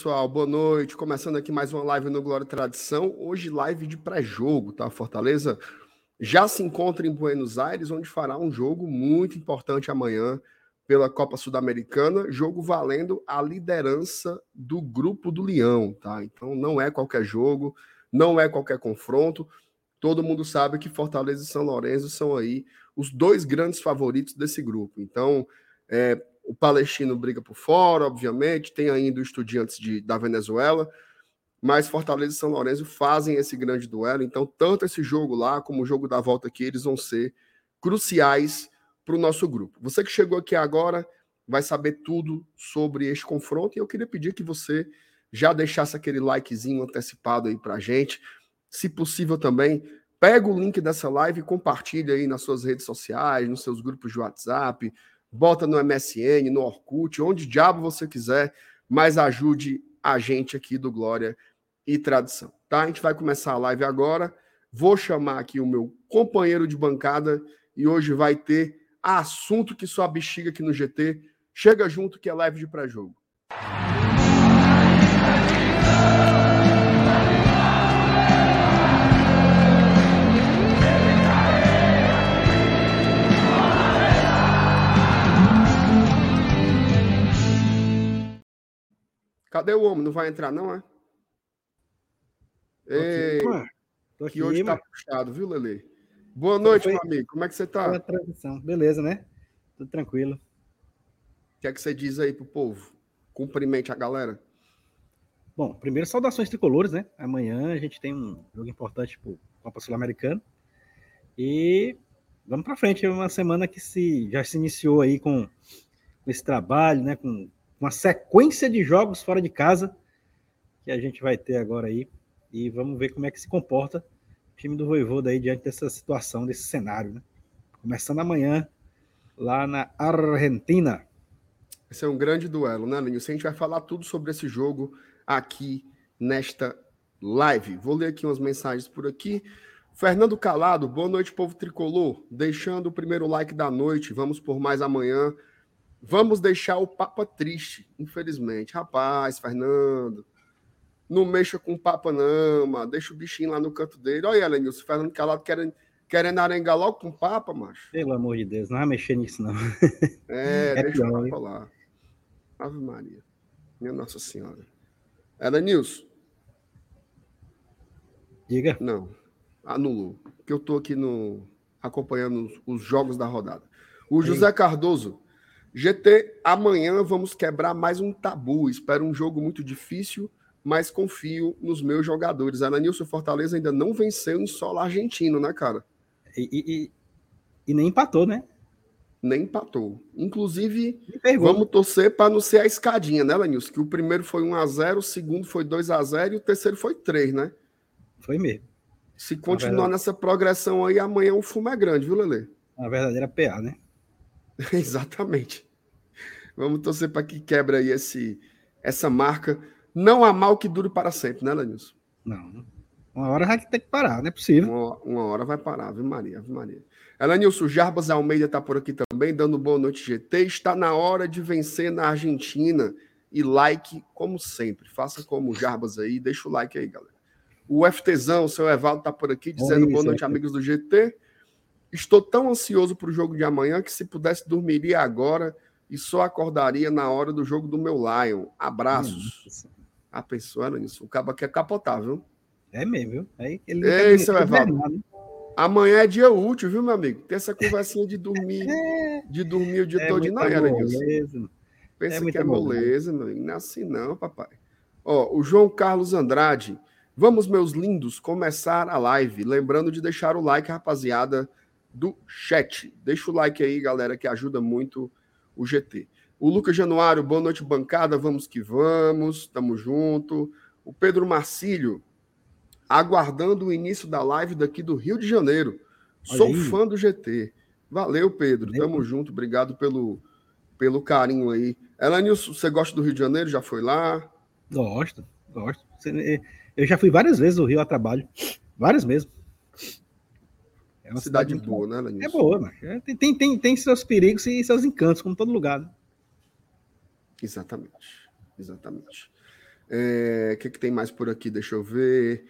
Pessoal. Boa noite. Começando aqui mais uma live no Glória Tradição. Hoje, live de pré-jogo, tá? Fortaleza já se encontra em Buenos Aires, onde fará um jogo muito importante amanhã pela Copa Sul-Americana, jogo valendo a liderança do grupo do Leão, tá? Então não é qualquer jogo, não é qualquer confronto. Todo mundo sabe que Fortaleza e São Lourenço são aí os dois grandes favoritos desse grupo. Então, é, o palestino briga por fora, obviamente, tem ainda o Estudiantes de, da Venezuela, mas Fortaleza e São Lourenço fazem esse grande duelo, então tanto esse jogo lá como o jogo da volta aqui, eles vão ser cruciais para o nosso grupo. Você que chegou aqui agora vai saber tudo sobre este confronto e eu queria pedir que você já deixasse aquele likezinho antecipado aí para gente. Se possível também, pega o link dessa live e compartilha aí nas suas redes sociais, nos seus grupos de WhatsApp, bota no MSN, no Orkut, onde diabo você quiser, mas ajude a gente aqui do Glória e Tradição, tá? A gente vai começar a live agora. Vou chamar aqui o meu companheiro de bancada e hoje vai ter assunto que sua bexiga aqui no GT. Chega junto que é live de pré-jogo. Cadê o homem? Não vai entrar, não, é? Ei, tô aqui, que hoje tá puxado, viu, Lele? Boa noite, Foi... meu amigo. Como é que você tá? Transição. Beleza, né? Tudo tranquilo. O que é que você diz aí pro povo? Cumprimente a galera. Bom, primeiro, saudações tricolores, né? Amanhã a gente tem um jogo importante pro Copa Sul-Americana. E vamos para frente. É uma semana que se, já se iniciou aí com, com esse trabalho, né? Com uma sequência de jogos fora de casa que a gente vai ter agora aí. E vamos ver como é que se comporta o time do Voivoda aí diante dessa situação, desse cenário, né? Começando amanhã lá na Argentina. Esse é um grande duelo, né, Linho? A gente vai falar tudo sobre esse jogo aqui nesta live. Vou ler aqui umas mensagens por aqui. Fernando Calado, boa noite, povo tricolor. Deixando o primeiro like da noite. Vamos por mais amanhã. Vamos deixar o Papa triste, infelizmente. Rapaz, Fernando, não mexa com o Papa, não, mano. Deixa o bichinho lá no canto dele. Olha, Elenilson, Fernando Calado querendo, querendo arengar logo com o Papa, macho. Pelo amor de Deus, não vai mexer nisso, não. É, é deixa pior, o Papa hein? lá. Ave Maria. Minha Nossa Senhora. Elenilson. Diga. Não, anulou. Porque eu tô aqui no acompanhando os jogos da rodada. O José Cardoso GT, amanhã vamos quebrar mais um tabu. Espero um jogo muito difícil, mas confio nos meus jogadores. A Nilson Fortaleza ainda não venceu em solo argentino, né, cara? E, e, e nem empatou, né? Nem empatou. Inclusive, vamos torcer para não ser a escadinha, né, Lenilson? Que o primeiro foi 1x0, o segundo foi 2x0 e o terceiro foi 3, né? Foi mesmo. Se continuar nessa progressão aí, amanhã o fumo é grande, viu, Lele? A verdadeira PA, né? Exatamente. Vamos torcer para que quebre aí esse, essa marca. Não há mal que dure para sempre, né, Lenilson? Não. Uma hora vai ter que parar, não é possível. Uma, uma hora vai parar, Ave Maria, Ave Maria. Elenilson Jarbas Almeida está por aqui também, dando boa noite, GT. Está na hora de vencer na Argentina. E like, como sempre. Faça como o Jarbas aí, deixa o like aí, galera. O FTzão, o seu Evaldo, está por aqui, dizendo Oi, boa noite, amigos do GT. Estou tão ansioso para o jogo de amanhã que se pudesse dormiria agora e só acordaria na hora do jogo do meu Lion. Abraços. Nossa. A pessoa era isso. O cabo quer capotar, viu? É mesmo, viu? Aí ele Ei, seu Evaldo. Amanhã é dia útil, viu, meu amigo? Tem essa conversinha de dormir, de dormir o dia é todo não era isso. Pensa é que é moleza, meu amigo. Não é assim não, papai. Ó, o João Carlos Andrade. Vamos, meus lindos, começar a live. Lembrando de deixar o like, rapaziada do chat. Deixa o like aí, galera, que ajuda muito o GT. O Lucas Januário, boa noite, bancada. Vamos que vamos, tamo junto. O Pedro Marcílio, aguardando o início da live daqui do Rio de Janeiro. Sou fã do GT. Valeu, Pedro. Valeu. Tamo junto. Obrigado pelo, pelo carinho aí. Elanilson, você gosta do Rio de Janeiro? Já foi lá? Gosto, gosto. Eu já fui várias vezes ao Rio a trabalho. Várias mesmo. É uma cidade, cidade boa, boa, né, Lenilson? É boa, mas é, tem, tem, tem seus perigos e seus encantos, como todo lugar. Né? Exatamente. Exatamente. O é, que, que tem mais por aqui? Deixa eu ver.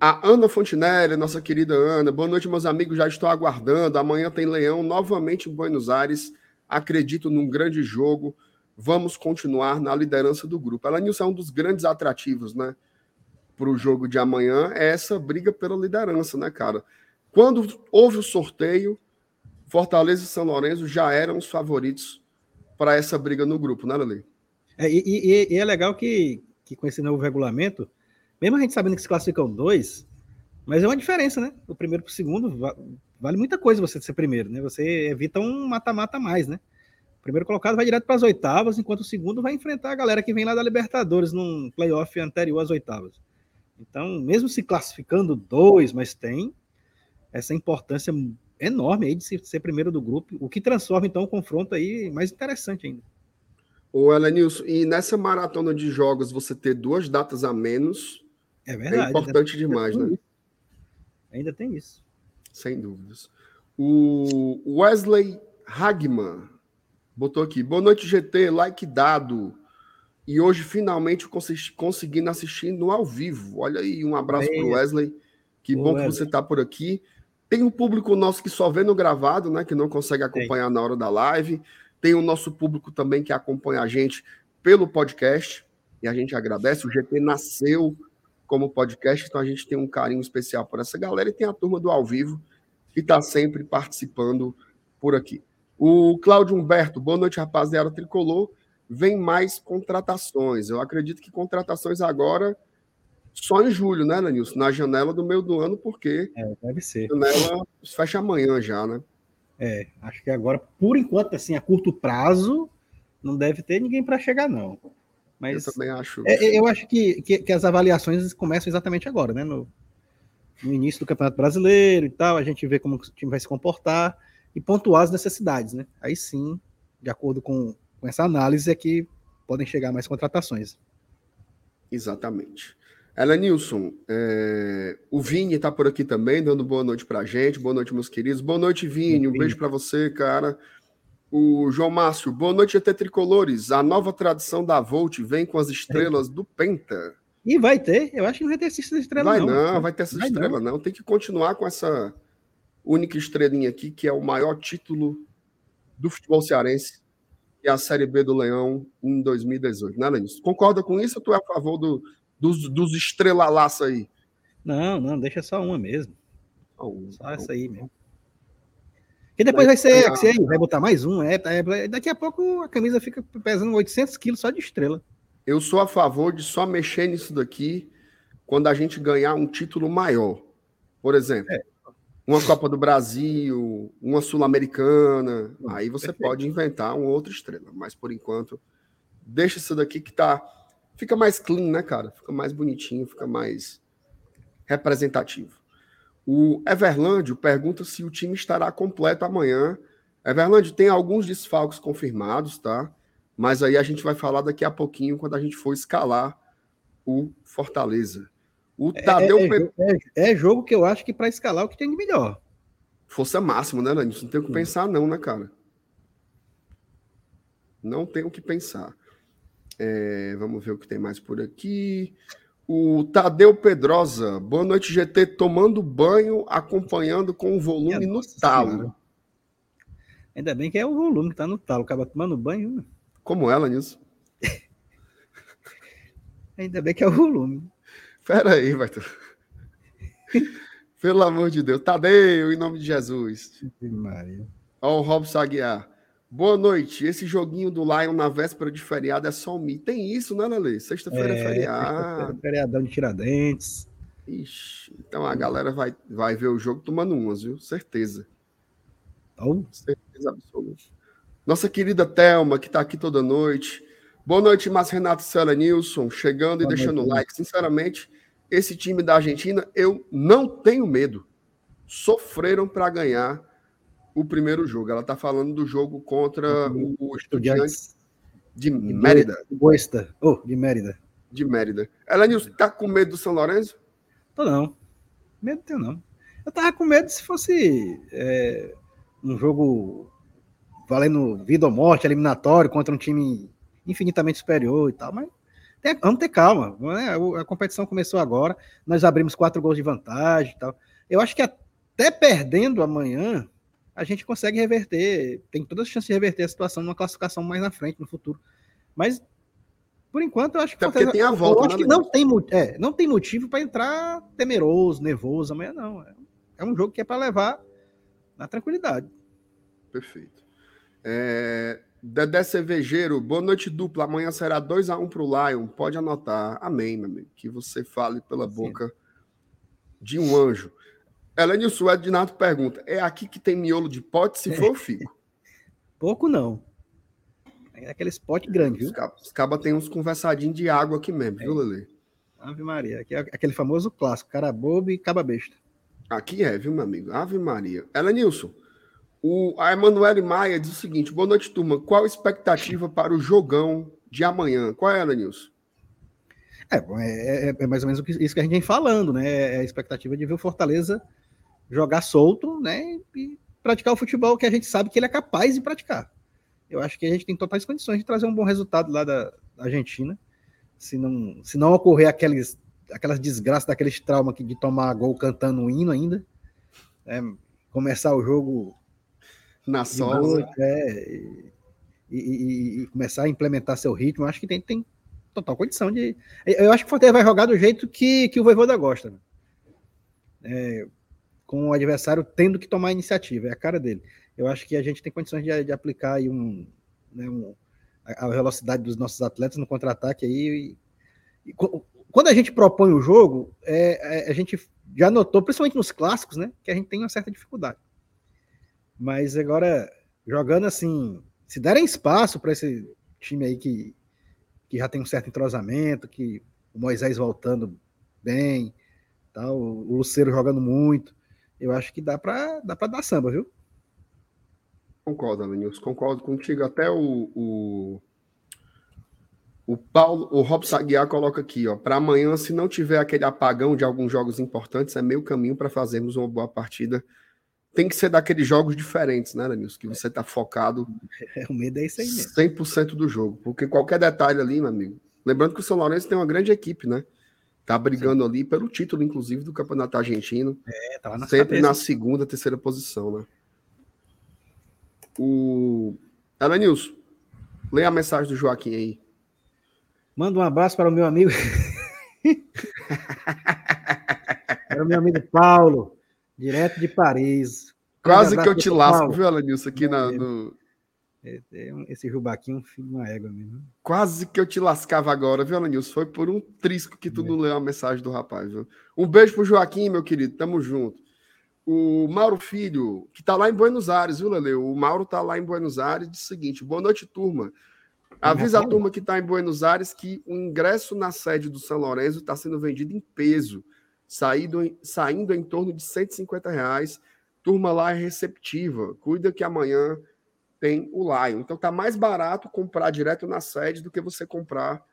A Ana Fontinelli, nossa querida Ana. Boa noite, meus amigos. Já estou aguardando. Amanhã tem Leão novamente em Buenos Aires. Acredito num grande jogo. Vamos continuar na liderança do grupo. Ela Nilson é um dos grandes atrativos, né? Para o jogo de amanhã é essa briga pela liderança, né, cara? Quando houve o sorteio, Fortaleza e São Lourenço já eram os favoritos para essa briga no grupo, né, Lele? É, e, e, e, é legal que, que com esse novo regulamento, mesmo a gente sabendo que se classificam dois, mas é uma diferença, né? O primeiro para o segundo vale muita coisa você ser primeiro, né? Você evita um mata-mata mais, né? O primeiro colocado vai direto para as oitavas, enquanto o segundo vai enfrentar a galera que vem lá da Libertadores num playoff anterior às oitavas. Então, mesmo se classificando dois, mas tem essa importância enorme aí de ser primeiro do grupo, o que transforma então o confronto aí mais interessante ainda. Ô, Elenilson, e nessa maratona de jogos você ter duas datas a menos é, verdade, é importante demais, né? Isso. Ainda tem isso. Sem dúvidas. O Wesley Hagman botou aqui: boa noite, GT, like dado. E hoje finalmente conseguindo assistir no ao vivo. Olha aí, um abraço para o Wesley. Que bom Wesley. que você está por aqui. Tem um público nosso que só vê no gravado, né? Que não consegue acompanhar Tem. na hora da live. Tem o nosso público também que acompanha a gente pelo podcast. E a gente agradece. O GT nasceu como podcast, então a gente tem um carinho especial por essa galera. E tem a turma do ao vivo que está sempre participando por aqui. O Cláudio Humberto, boa noite, rapaziada tricolor. Vem mais contratações. Eu acredito que contratações agora só em julho, né, Lenilson? Na janela do meio do ano, porque. É, deve ser. A janela fecha amanhã já, né? É, acho que agora, por enquanto, assim, a curto prazo, não deve ter ninguém para chegar, não. Mas eu também acho. É, eu acho que, que, que, as avaliações começam exatamente agora, né? No, no, início do Campeonato Brasileiro e tal, a gente vê como o time vai se comportar e pontuar as necessidades, né? Aí sim, de acordo com, com essa análise, é que podem chegar mais contratações. Exatamente. Ela Nilson, é... o Vini está por aqui também, dando boa noite para a gente. Boa noite, meus queridos. Boa noite, Vini. Um beijo para você, cara. O João Márcio, boa noite, até tricolores. A nova tradição da Volt vem com as estrelas do Penta. E vai ter, eu acho que não vai ter essa estrela, vai não. não vai ter essa vai estrela, não. não. Tem que continuar com essa única estrelinha aqui, que é o maior título do futebol cearense e a Série B do Leão em 2018. Né, Lenis? Concorda com isso ou tu é a favor do, dos, dos estrelalaços aí? Não, não, deixa só uma mesmo. Só, uma, só essa aí mesmo. E depois vai ser, é, aí, vai botar mais um. É, é, daqui a pouco a camisa fica pesando 800 quilos só de estrela. Eu sou a favor de só mexer nisso daqui quando a gente ganhar um título maior. Por exemplo, é. uma Copa do Brasil, uma Sul-Americana. Aí você Perfeito. pode inventar uma outra estrela. Mas por enquanto, deixa isso daqui que tá fica mais clean, né, cara? Fica mais bonitinho, fica mais representativo. O Everlândio pergunta se o time estará completo amanhã. Everlândio tem alguns desfalques confirmados, tá? Mas aí a gente vai falar daqui a pouquinho quando a gente for escalar o Fortaleza. O é, Tadeu é, é, é jogo que eu acho que para escalar é o que tem de melhor. Força máxima, né, Landis? Não tem o que pensar, não, né, cara? Não tem o que pensar. É, vamos ver o que tem mais por aqui. O Tadeu Pedrosa, boa noite, GT, tomando banho, acompanhando com o volume no talo. Senhora. Ainda bem que é o volume que tá no talo, acaba tomando banho. Né? Como ela nisso? Ainda bem que é o volume. Pera aí, vai. Pelo amor de Deus. Tadeu, em nome de Jesus. Maria. Ó, o Robson Aguiar. Boa noite. Esse joguinho do Lion na véspera de feriado é só um mito. Tem isso, né, Lele? Sexta-feira é, é feriado. Sexta feriadão de Tiradentes. Ixi, então a galera vai, vai ver o jogo tomando umas, viu? Certeza. Oh. Certeza absoluta. Nossa querida Thelma, que está aqui toda noite. Boa noite, Márcio Renato Cela Nilson, chegando Boa e deixando o like. Sinceramente, esse time da Argentina, eu não tenho medo. Sofreram para ganhar o primeiro jogo. Ela está falando do jogo contra uhum. o Estudiantes de Mérida. De Boesta. Oh, de Mérida. De Mérida. Ela está com medo do São Lourenço? Tô não. Medo tenho não. Eu tava com medo se fosse é, um jogo valendo vida ou morte, eliminatório contra um time infinitamente superior e tal, mas Tem, vamos ter calma. Né? A competição começou agora, nós abrimos quatro gols de vantagem e tal. Eu acho que até perdendo amanhã, a gente consegue reverter, tem todas as chances de reverter a situação numa classificação mais na frente, no futuro. Mas, por enquanto, eu acho que. Até tem a volta, eu acho né, que não tem, é, não tem motivo para entrar temeroso, nervoso amanhã, não. É, é um jogo que é para levar na tranquilidade. Perfeito. É, Dedé Cervejeiro, boa noite dupla. Amanhã será 2x1 para o Lion. Pode anotar. Amém, meu amigo. Que você fale pela Sim. boca de um anjo. Elenilson Ednato pergunta: é aqui que tem miolo de pote? Se for, fico. Pouco não. É aquele pote grande, viu? Os cabas tem uns conversadinhos de água aqui mesmo, é. viu, Lele? Ave Maria. Aqui é aquele famoso clássico: cara bobo e caba besta. Aqui é, viu, meu amigo? Ave Maria. Elenilson. O, a Emanuele Maia diz o seguinte: boa noite, turma. Qual a expectativa para o jogão de amanhã? Qual é, Nilson? É, é, é, é, mais ou menos isso que a gente vem falando, né? É a expectativa de ver o Fortaleza jogar solto, né? E praticar o futebol que a gente sabe que ele é capaz de praticar. Eu acho que a gente tem totais condições de trazer um bom resultado lá da, Argentina. Se não, se não ocorrer aqueles, aquelas desgraças daqueles traumas de tomar gol cantando um hino ainda, né? começar o jogo na sola. É, e, e, e, começar a implementar seu ritmo, acho que tem, tem total condição de. Eu acho que o Fortaleza vai jogar do jeito que, que o Voivoda gosta. Né? É, com o adversário tendo que tomar iniciativa, é a cara dele. Eu acho que a gente tem condições de, de aplicar aí um, né, um, a velocidade dos nossos atletas no contra-ataque aí. E, e, quando a gente propõe o jogo, é, é, a gente já notou, principalmente nos clássicos, né, que a gente tem uma certa dificuldade. Mas agora, jogando assim, se derem espaço para esse time aí que, que já tem um certo entrosamento, que o Moisés voltando bem, tal, o Luceiro jogando muito, eu acho que dá para dá dar samba, viu? Concordo, Alanils, concordo contigo. Até o, o, o Paulo, o Rob Saguiar coloca aqui, ó, para amanhã, se não tiver aquele apagão de alguns jogos importantes, é meio caminho para fazermos uma boa partida tem que ser daqueles jogos diferentes, né, Danilson? Que você tá focado. É, o medo é isso aí mesmo. 100% do jogo. Porque qualquer detalhe ali, meu amigo. Lembrando que o São Lourenço tem uma grande equipe, né? Tá brigando Sim. ali pelo título, inclusive, do Campeonato Argentino. É, tá lá na Sempre cabeça. na segunda, terceira posição, né? O. Elenilson, leia a mensagem do Joaquim aí. Manda um abraço para o meu amigo. para o meu amigo Paulo. Direto de Paris. Quase que eu te lasco, viu, Alanilson, aqui na, no. É, é esse Rubaquinho é um filho de uma égua mesmo. Quase que eu te lascava agora, viu, Alanilson? Foi por um trisco que tu é. não leu a mensagem do rapaz, viu? Um beijo pro Joaquim, meu querido. Tamo junto. O Mauro Filho, que tá lá em Buenos Aires, viu, Lele? O Mauro tá lá em Buenos Aires, diz o seguinte: boa noite, turma. Avisa a turma que está em Buenos Aires que o ingresso na sede do São Lourenço está sendo vendido em peso saindo, saindo em torno de 150 reais. Turma lá é receptiva. Cuida que amanhã tem o Lion. Então tá mais barato comprar direto na sede do que você comprar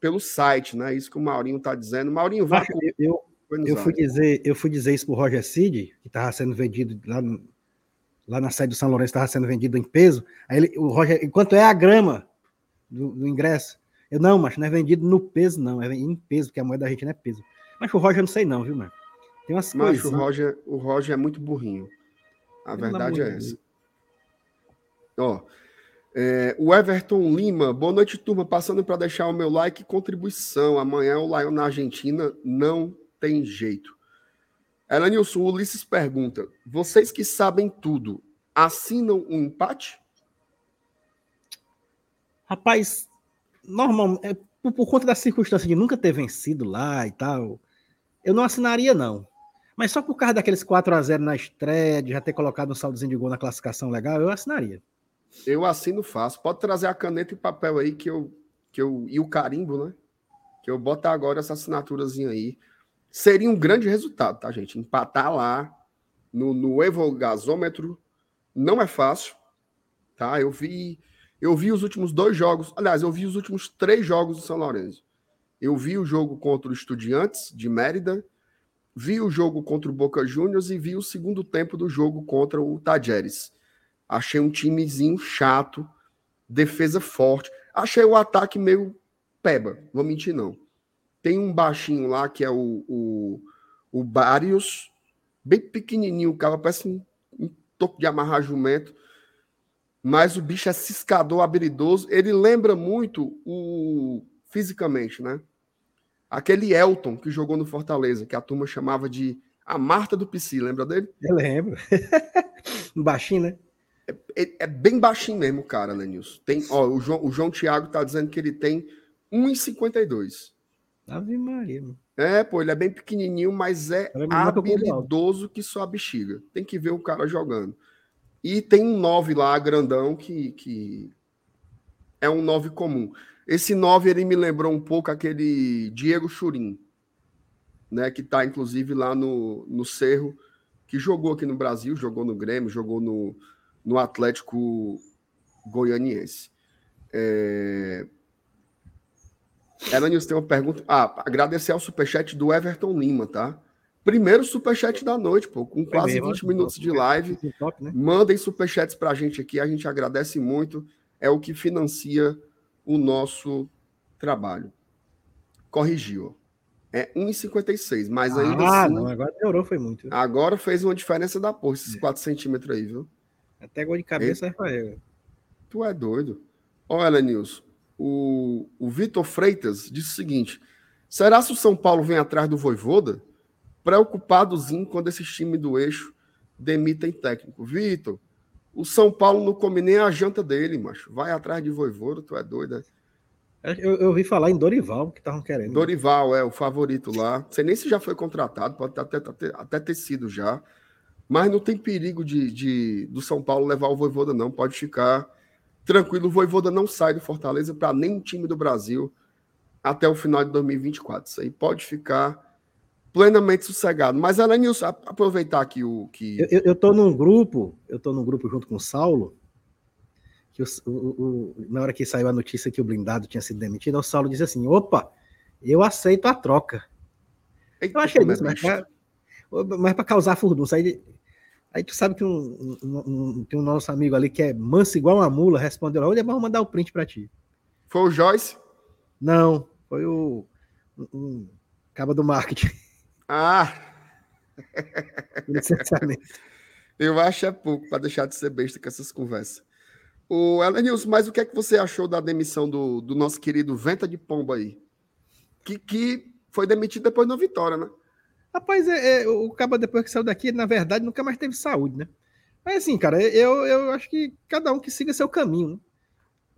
pelo site, né? Isso que o Maurinho tá dizendo. Maurinho, vai. Eu, eu, eu fui dizer, eu fui dizer isso pro Roger Cid, que estava sendo vendido lá, no, lá na sede do São Lourenço, estava sendo vendido em peso. Aí ele, o Roger, enquanto é a grama do, do ingresso? Eu, não, mas não é vendido no peso, não, é em peso, porque a moeda da gente não é peso. Mas o Roger não sei não, viu, mano? Tem umas Mas coisas. O Roger, o Roger é muito burrinho. A verdade é essa. Ó, é, o Everton Lima, boa noite, turma. Passando para deixar o meu like e contribuição. Amanhã o Lion na Argentina não tem jeito. Elanilson, Ulisses pergunta: vocês que sabem tudo, assinam um empate? Rapaz, normal, é, por, por, conta da circunstância de nunca ter vencido lá e tal, eu não assinaria, não. Mas só por causa daqueles 4 a 0 na estreia, de já ter colocado um saldozinho de gol na classificação legal, eu assinaria. Eu assino fácil. Pode trazer a caneta e papel aí que eu, que eu e o carimbo, né? Que eu boto agora essa assinaturazinha aí. Seria um grande resultado, tá, gente? Empatar lá no, no Evogasômetro não é fácil, tá? Eu vi, eu vi os últimos dois jogos. Aliás, eu vi os últimos três jogos do São Lourenço. Eu vi o jogo contra o Estudiantes de Mérida, vi o jogo contra o Boca Juniors e vi o segundo tempo do jogo contra o Tajeres. Achei um timezinho chato, defesa forte. Achei o ataque meio peba, vou mentir não. Tem um baixinho lá que é o, o, o Barrios, bem pequenininho, o cara parece um, um de amarrar jumento, mas o bicho é ciscador, habilidoso. Ele lembra muito o fisicamente, né? Aquele Elton que jogou no Fortaleza, que a turma chamava de a Marta do Psi, lembra dele? Eu lembro. baixinho, né? É, é, é, bem baixinho mesmo, cara, né, Nilson? Tem, ó, o João, o João Thiago tá dizendo que ele tem 1,52. Ave Maria. Mano. É, pô, ele é bem pequenininho, mas é habilidoso que só a bexiga. Tem que ver o cara jogando. E tem um 9 lá, grandão, que, que é um 9 comum. Esse 9 ele me lembrou um pouco aquele Diego Churin, né, que está inclusive lá no, no Cerro, que jogou aqui no Brasil, jogou no Grêmio, jogou no, no Atlético Goianiense. É... Ela tem uma pergunta. Ah, agradecer ao superchat do Everton Lima, tá? Primeiro superchat da noite, pô, com quase Primeiro, 20 minutos de live. Top, né? Mandem superchats pra gente aqui, a gente agradece muito. É o que financia o nosso trabalho. Corrigiu. É 1,56, mas ah, ainda assim. Ah, não, agora melhorou, foi muito. Agora fez uma diferença da porra, esses é. 4 centímetros aí, viu? Até gol de cabeça é ele. Tu é doido. Olha, Nilson, o, o Vitor Freitas disse o seguinte: será se o São Paulo vem atrás do Voivoda? Preocupadozinho quando esses times do eixo demitem técnico. Vitor, o São Paulo não come nem a janta dele, macho. Vai atrás de Voivoda, tu é doido, né? Eu, eu ouvi falar em Dorival, que estavam querendo. Dorival é o favorito lá. Não sei nem se já foi contratado, pode até, até, até ter sido já. Mas não tem perigo de, de do São Paulo levar o Voivoda, não. Pode ficar tranquilo. O Voivoda não sai do Fortaleza para nenhum time do Brasil até o final de 2024. Isso aí pode ficar plenamente sossegado. Mas, Alanilson, aproveitar aqui o que. Eu, eu tô num grupo, eu tô num grupo junto com o Saulo, que o, o, o, na hora que saiu a notícia que o blindado tinha sido demitido, o Saulo disse assim: opa, eu aceito a troca. Eita, eu achei isso, mas para causar furdunça. Aí, aí tu sabe que um, um, um, tem um nosso amigo ali que é manso igual uma mula, respondeu: olha, vamos mandar o print para ti. Foi o Joyce? Não, foi o um, cabo do marketing. Ah! Eu acho é pouco para deixar de ser besta com essas conversas. O Elenilson, mas o que é que você achou da demissão do, do nosso querido Venta de Pomba aí? Que, que foi demitido depois da vitória, né? Rapaz, é, é, o Caba, depois que saiu daqui, na verdade, nunca mais teve saúde, né? Mas assim, cara, eu, eu acho que cada um que siga seu caminho, né?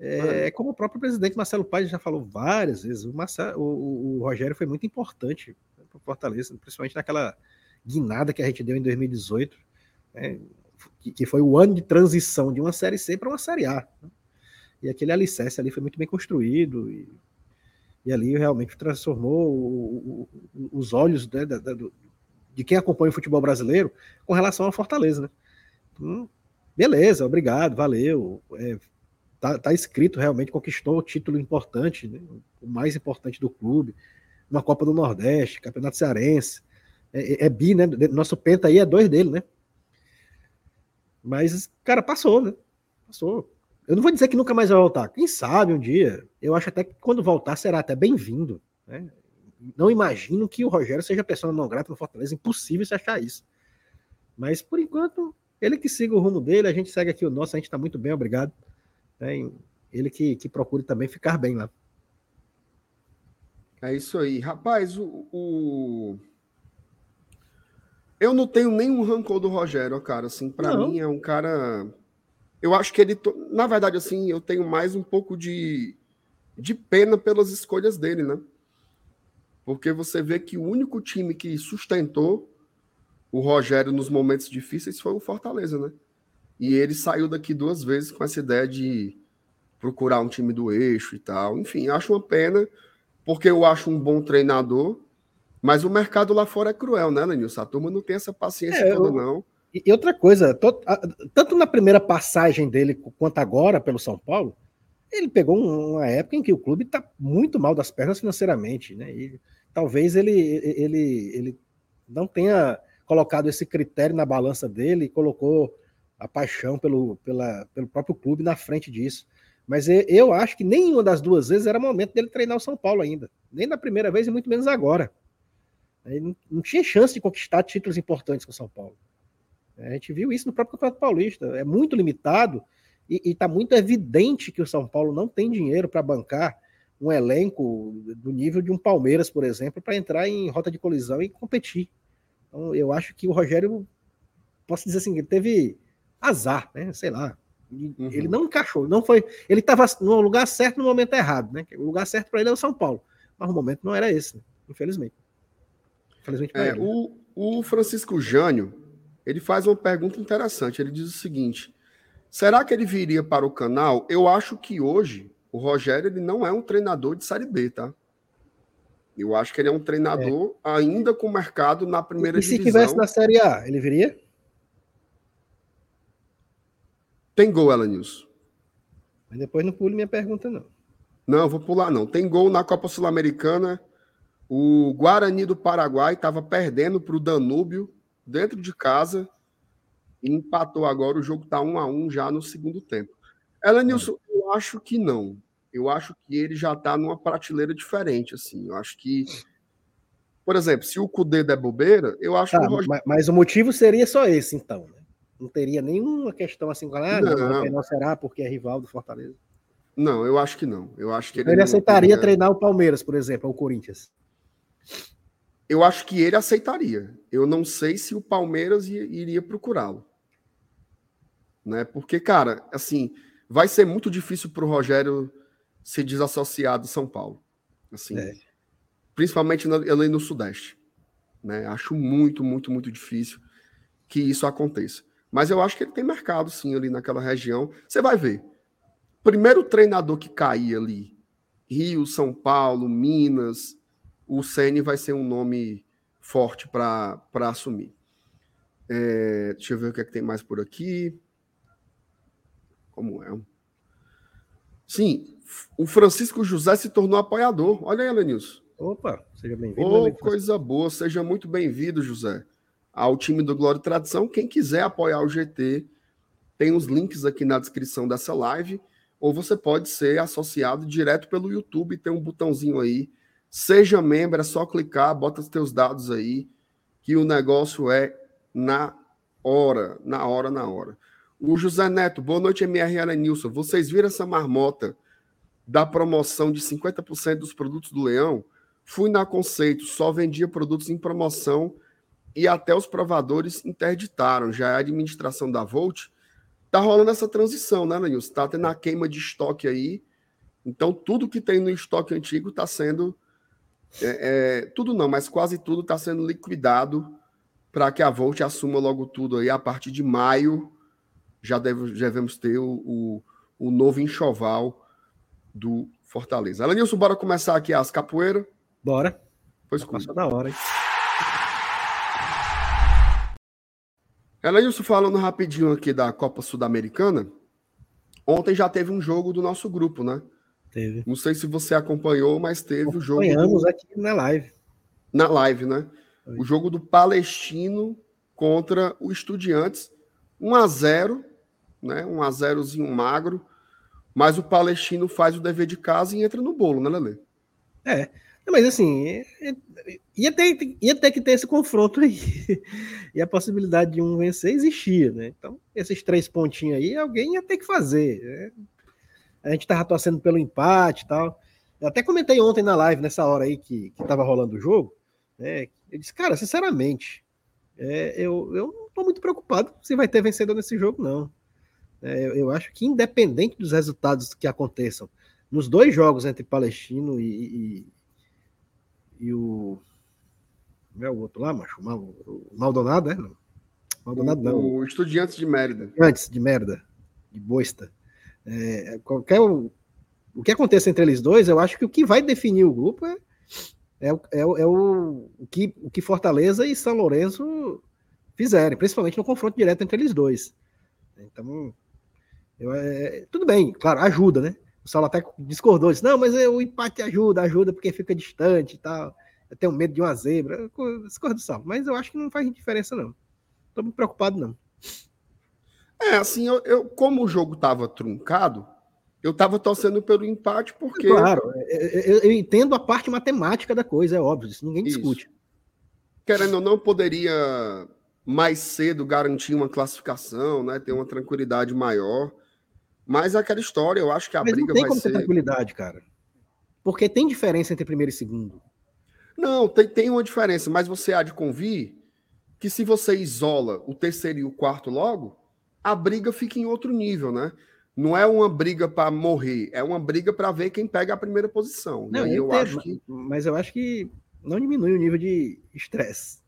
É, é. como o próprio presidente Marcelo Paes já falou várias vezes, o, Marcelo, o, o Rogério foi muito importante para Fortaleza, principalmente naquela guinada que a gente deu em 2018, né, que, que, foi o ano de transição de uma Série C para uma Série A. Né, e aquele alicerce ali foi muito bem construído e, e ali realmente transformou o, o, os olhos né, da, da, do, de quem acompanha o futebol brasileiro com relação à Fortaleza. Né? Então, beleza, obrigado, valeu. É, tá, tá escrito realmente, conquistou o título importante, né, o mais importante do clube uma Copa do Nordeste, Campeonato Cearense. É, é, é, bi, né? Nosso penta aí é dois dele, né? Mas, cara, passou, né? Passou. Eu não vou dizer que nunca mais vai voltar. Quem sabe um dia. Eu acho até que quando voltar será até bem-vindo. Né? Não imagino que o Rogério seja pessoa não grata no Fortaleza. Impossível se achar isso. Mas, por enquanto, ele que siga o rumo dele, a gente segue aqui o nosso, a gente está muito bem, obrigado. É, ele que, que procure também ficar bem lá. É isso aí. Rapaz, o, o... Eu não tenho nenhum rancor do Rogério, cara. Assim, para mim é um cara. Eu acho que ele. Na verdade, assim, eu tenho mais um pouco de, de pena pelas escolhas dele, né? Porque você vê que o único time que sustentou o Rogério nos momentos difíceis foi o Fortaleza, né? E ele saiu daqui duas vezes com essa ideia de procurar um time do eixo e tal. Enfim, acho uma pena porque eu acho um bom treinador, mas o mercado lá fora é cruel, né, Lenilson? A turma não tem essa paciência é, toda, eu... não. E outra coisa, tanto na primeira passagem dele quanto agora pelo São Paulo, ele pegou uma época em que o clube está muito mal das pernas financeiramente, né? E talvez ele, ele, ele não tenha colocado esse critério na balança dele e colocou a paixão pelo, pela, pelo próprio clube na frente disso. Mas eu acho que nenhuma das duas vezes era momento dele treinar o São Paulo ainda. Nem na primeira vez e muito menos agora. Ele não tinha chance de conquistar títulos importantes com o São Paulo. A gente viu isso no próprio Campeonato Paulista. É muito limitado e está muito evidente que o São Paulo não tem dinheiro para bancar um elenco do nível de um Palmeiras, por exemplo, para entrar em rota de colisão e competir. Então, eu acho que o Rogério, posso dizer assim, ele teve azar, né? Sei lá. Uhum. Ele não encaixou, não foi. Ele estava no lugar certo no momento errado, né? O lugar certo para ele é o São Paulo. Mas o momento não era esse, né? infelizmente. Infelizmente é, ele, né? o, o Francisco Jânio, ele faz uma pergunta interessante. Ele diz o seguinte: será que ele viria para o canal? Eu acho que hoje o Rogério ele não é um treinador de Série B, tá? Eu acho que ele é um treinador é. ainda com mercado na primeira divisão. E se tivesse na Série A, ele viria? Tem gol, Elenilson. Mas depois não pule minha pergunta, não. Não, vou pular, não. Tem gol na Copa Sul-Americana. O Guarani do Paraguai estava perdendo para o Danúbio dentro de casa e empatou agora. O jogo está um a um já no segundo tempo. Elenilson, eu acho que não. Eu acho que ele já está numa prateleira diferente, assim. Eu acho que, por exemplo, se o Cudê der bobeira, eu acho tá, que o Rogério... mas, o motivo seria só esse, então, né? Não teria nenhuma questão assim, ah, não, não, não será porque é rival do Fortaleza. Não, eu acho que não. Eu acho que ele, ele aceitaria teria... treinar o Palmeiras, por exemplo, ou o Corinthians. Eu acho que ele aceitaria. Eu não sei se o Palmeiras iria procurá-lo. Né? Porque, cara, assim, vai ser muito difícil para o Rogério se desassociar do São Paulo. Assim, é. Principalmente ali no Sudeste. Né? Acho muito, muito, muito difícil que isso aconteça. Mas eu acho que ele tem mercado, sim, ali naquela região. Você vai ver. Primeiro treinador que cair ali, Rio, São Paulo, Minas, o CN vai ser um nome forte para assumir. É, deixa eu ver o que, é que tem mais por aqui. Como é? Sim, o Francisco José se tornou apoiador. Olha aí, Lenilson. Opa, seja bem-vindo. Oh, coisa boa, seja muito bem-vindo, José, ao time do Glória e Tradição. Quem quiser apoiar o GT, tem os links aqui na descrição dessa live, ou você pode ser associado direto pelo YouTube, tem um botãozinho aí. Seja membro, é só clicar, bota os teus dados aí, que o negócio é na hora, na hora, na hora. O José Neto, boa noite, MRL Nilson. Vocês viram essa marmota da promoção de 50% dos produtos do Leão? Fui na Conceito, só vendia produtos em promoção e até os provadores interditaram. Já é a administração da Volt. Tá rolando essa transição, né, Nilson? Tá tendo a queima de estoque aí. Então, tudo que tem no estoque antigo está sendo. É, é, tudo não, mas quase tudo está sendo liquidado para que a Volt assuma logo tudo aí a partir de maio já, deve, já devemos ter o, o, o novo enxoval do Fortaleza. Alanilson, bora começar aqui as capoeiras? Bora. Pois Passou da hora, hein? Elenilson, falando rapidinho aqui da Copa Sul-Americana, ontem já teve um jogo do nosso grupo, né? Teve. Não sei se você acompanhou, mas teve o jogo. Acompanhamos do... aqui na live. Na live, né? Foi. O jogo do Palestino contra o Estudiantes. 1 a 0 né? Um a zerozinho magro. Mas o Palestino faz o dever de casa e entra no bolo, né, Lele? É. Mas assim, é, é, ia ter, ia ter que ter esse confronto aí. e a possibilidade de um vencer existia, né? Então, esses três pontinhos aí, alguém ia ter que fazer. Né? A gente tava torcendo pelo empate e tal. Eu até comentei ontem na live, nessa hora aí que, que tava rolando o jogo, né? Eu disse, cara, sinceramente, é, eu, eu não tô muito preocupado se vai ter vencedor nesse jogo, não. É, eu acho que, independente dos resultados que aconteçam, nos dois jogos entre Palestino e, e, e o. Não é o outro lá, macho? O Maldonado, é? Não. Maldonado não. O Estudiantes de Mérida. Antes de Merda, de Boista. É, qualquer, o, que aconteça entre eles dois, eu acho que o que vai definir o grupo é, é, é, é o, o, que, o que Fortaleza e São Lourenço fizerem, principalmente no confronto direto entre eles dois. Então, eu, é, tudo bem, claro, ajuda, né? O Saulo até discordou, disse, não, mas é, o empate ajuda, ajuda porque fica distante e tal. Eu tenho medo de uma zebra. Discordo do Saulo, mas eu acho que não faz diferença, não. Tô muito preocupado, não. É, assim, eu, eu como o jogo tava truncado, Eu estava torcendo pelo empate porque. Claro, é, é, eu, eu, entendo a parte matemática da coisa, é óbvio, isso ninguém isso. discute. Querendo ou não, poderia mais cedo garantir uma classificação, né? Ter uma tranquilidade maior. Mas aquela história, eu acho que a Mas briga não tem vai como ser. Ter tranquilidade, cara. Porque tem diferença entre primeiro e segundo. Não, tem, tem uma diferença, mas você há de convir que se você isola o terceiro e o quarto logo, a briga fica em outro nível, né? Não é uma briga para morrer, é uma briga para ver quem pega a primeira posição. Não, né? eu, eu acho que... Mas eu acho que não diminui o nível de estresse.